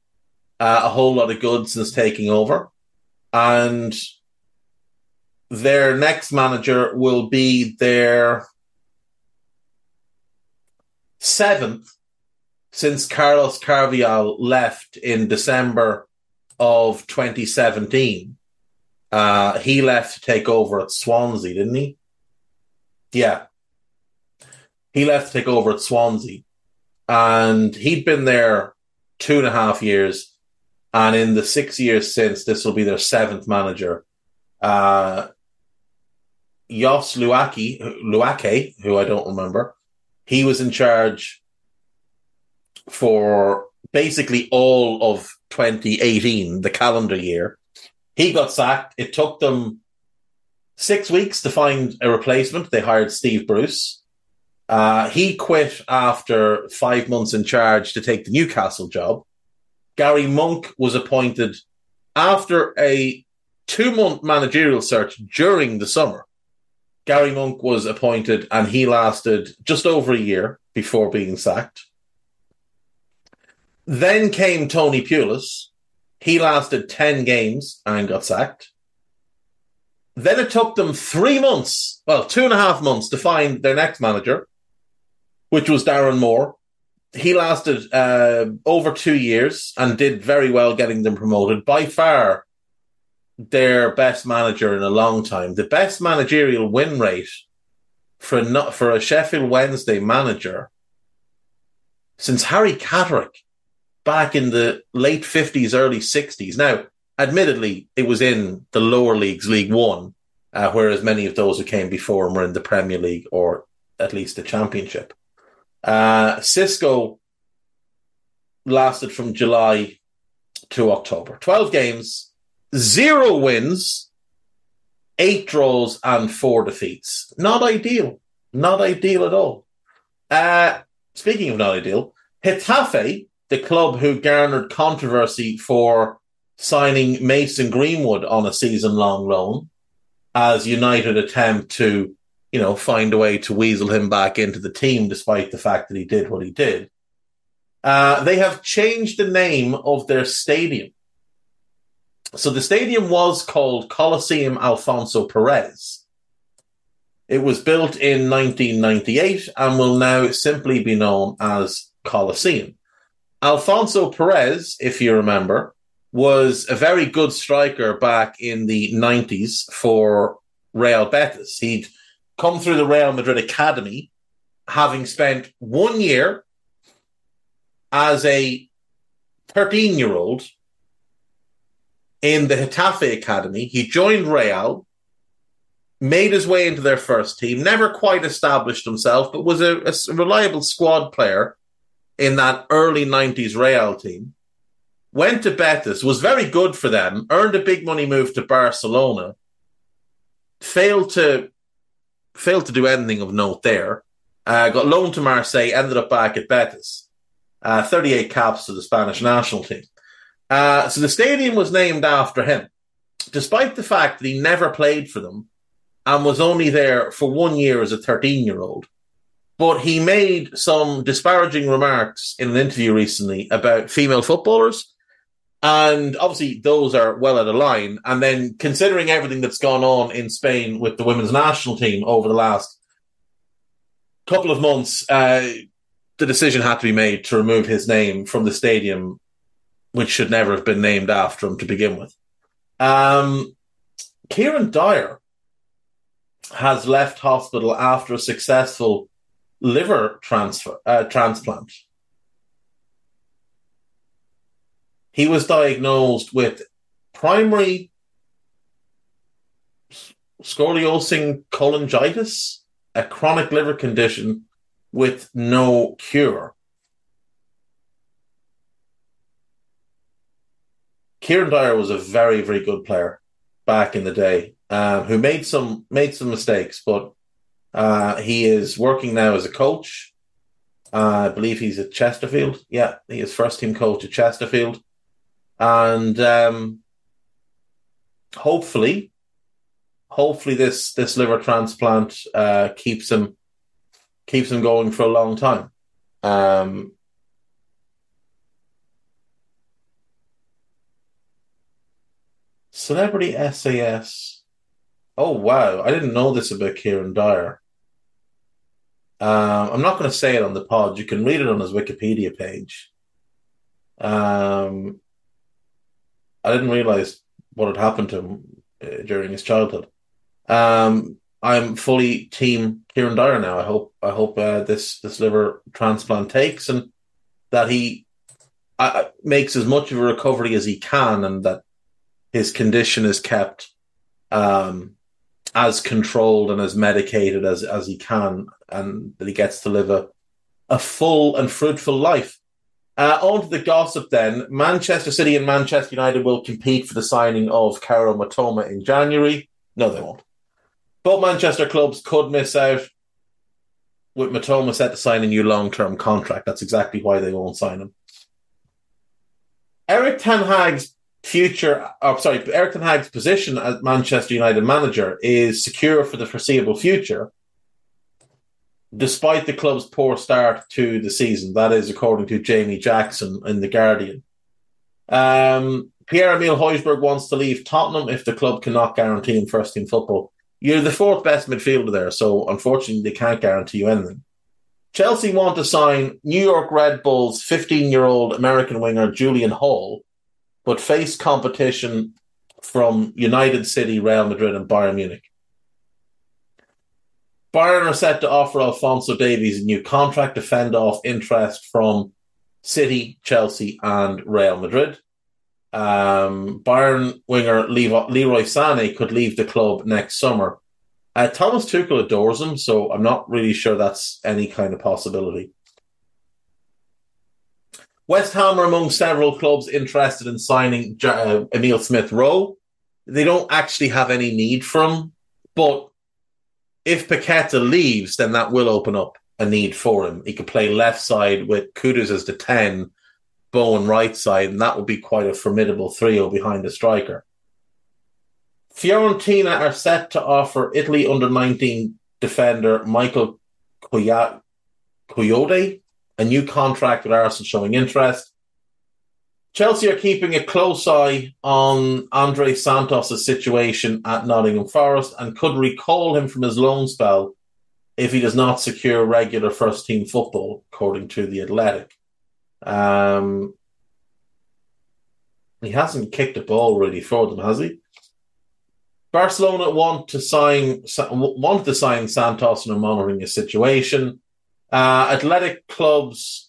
uh, a whole lot of good since taking over. And their next manager will be their seventh since Carlos Carvalhal left in December of 2017. Uh, he left to take over at Swansea, didn't he? Yeah. He left to take over at Swansea and he'd been there two and a half years. And in the six years since, this will be their seventh manager. Uh, Jos Luhukay, who I don't remember, he was in charge for basically all of 2018, the calendar year. He got sacked. It took them six weeks to find a replacement. They hired Steve Bruce. Uh, he quit after five months in charge to take the Newcastle job. Gary Monk was appointed after a two month managerial search during the summer. Gary Monk was appointed and he lasted just over a year before being sacked. Then came Tony Pulis. He lasted 10 games and got sacked. Then it took them three months, well, two and a half months to find their next manager which was Darren Moore. He lasted uh, over two years and did very well getting them promoted. By far, their best manager in a long time. The best managerial win rate for not, for a Sheffield Wednesday manager since Harry Catterick back in the late fifties, early sixties. Now, admittedly, it was in the lower leagues, League One, uh, whereas many of those who came before him were in the Premier League or at least the Championship. Uh, Xisco lasted from July to October. 12 games, zero wins, eight draws, and four defeats. Not ideal. Not ideal at all. Uh, speaking of not ideal, Getafe, the club who garnered controversy for signing Mason Greenwood on a season long loan as United attempt to, you know, find a way to weasel him back into the team despite the fact that he did what he did. Uh, they have changed the name of their stadium. So the stadium was called Coliseum Alfonso Perez. It was built in 1998 and will now simply be known as Coliseum. Alfonso Perez, if you remember, was a very good striker back in the 90s for Real Betis. He'd come through the Real Madrid Academy, having spent one year as a 13 year old in the Getafe Academy. He joined Real, made his way into their first team, never quite established himself, but was a, a reliable squad player in that early 90s Real team. Went to Betis, was very good for them, earned a big money move to Barcelona, failed to failed to do anything of note there. Uh, got loaned to Marseille, ended up back at Betis. Uh, 38 caps to the Spanish national team. Uh, so the stadium was named after him, despite the fact that he never played for them and was only there for one year as a 13 year old. But he made some disparaging remarks in an interview recently about female footballers. And obviously, those are well out of line. And then, considering everything that's gone on in Spain with the women's national team over the last couple of months, uh, the decision had to be made to remove his name from the stadium, which should never have been named after him to begin with. Um, Kieran Dyer has left hospital after a successful liver transfer uh, transplant. He was diagnosed with primary sclerosing cholangitis, a chronic liver condition with no cure. Kieran Dyer was a very, very good player back in the day, um, who made some made some mistakes, but uh, he is working now as a coach. Uh, I believe he's at Chesterfield. Yeah, he is first team coach at Chesterfield, and um, hopefully, hopefully this this liver transplant uh, keeps him keeps him going for a long time. Um, Celebrity SAS. Oh wow, I didn't know this about Kieran Dyer. Um, I'm not going to say it on the pod. You can read it on his Wikipedia page. Um, I didn't realize what had happened to him uh, during his childhood. Um, I'm fully team Kieran Dyer now. I hope I hope uh, this this liver transplant takes and that he uh, makes as much of a recovery as he can, and that his condition is kept um, as controlled and as medicated as as he can, and that he gets to live a a full and fruitful life. Uh, on to the gossip then. Manchester City and Manchester United will compete for the signing of Kaoru Mitoma in January. No, they won't. Both Manchester clubs could miss out with Mitoma set to sign a new long term contract. That's exactly why they won't sign him. Erik Ten Hag's future, oh, sorry, Erik Ten Hag's position as Manchester United manager is secure for the foreseeable future, despite the club's poor start to the season. That is according to Jamie Jackson in The Guardian. Um, Pierre Emile Højbjerg wants to leave Tottenham if the club cannot guarantee him first team football. You're the fourth best midfielder there, so unfortunately they can't guarantee you anything. Chelsea want to sign New York Red Bulls 15 year old American winger Julian Hall but face competition from United City, Real Madrid, and Bayern Munich. Bayern are set to offer Alphonso Davies a new contract to fend off interest from City, Chelsea, and Real Madrid. Um, Bayern winger Leroy Sané could leave the club next summer. Uh, Thomas Tuchel adores him, so I'm not really sure that's any kind of possibility. West Ham are among several clubs interested in signing uh, Emile Smith Rowe. They don't actually have any need for him, but if Paqueta leaves, then that will open up a need for him. He could play left side with Kudus as the 10, Bowen right side, and that would be quite a formidable trio behind the striker. Fiorentina are set to offer Italy under 19 defender Michael Kayode a new contract with Arsenal showing interest. Chelsea are keeping a close eye on Andrey Santos' situation at Nottingham Forest and could recall him from his loan spell if he does not secure regular first team football, according to The Athletic. Um, he hasn't kicked a ball really for them, has he? Barcelona want to sign want to sign Santos and are monitoring his situation. Uh, athletic clubs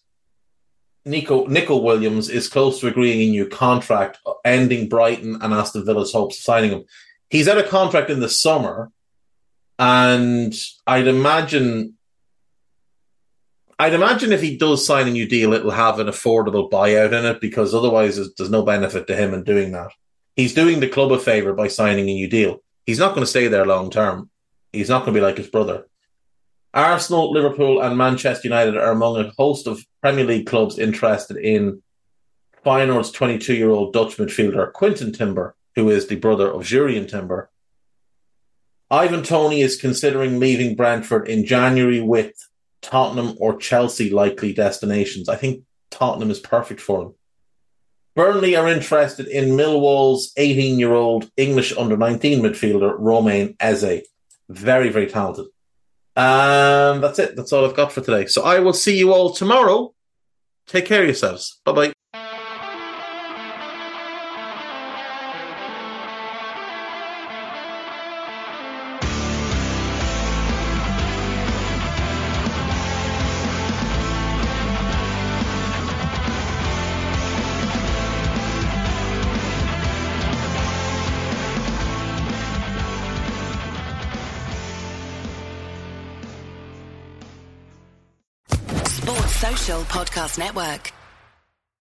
Nico Nico Williams is close to agreeing a new contract, ending Brighton and Aston Villa's hopes of signing him. He's out of contract in the summer, and I'd imagine I'd imagine if he does sign a new deal, it'll have an affordable buyout in it because otherwise there's, there's no benefit to him in doing that. He's doing the club a favour by signing a new deal. He's not going to stay there long term. He's not going to be like his brother. Arsenal, Liverpool, and Manchester United are among a host of Premier League clubs interested in Feyenoord's 22 year old Dutch midfielder Quinten Timber, who is the brother of Jurrien Timber. Ivan Toney is considering leaving Brentford in January with Tottenham or Chelsea likely destinations. I think Tottenham is perfect for him. Burnley are interested in Millwall's 18 year old English under 19 midfielder Romain Esse. Very, very talented. And that's it. That's all I've got for today. So I will see you all tomorrow. Take care of yourselves. Bye bye. Podcast Network.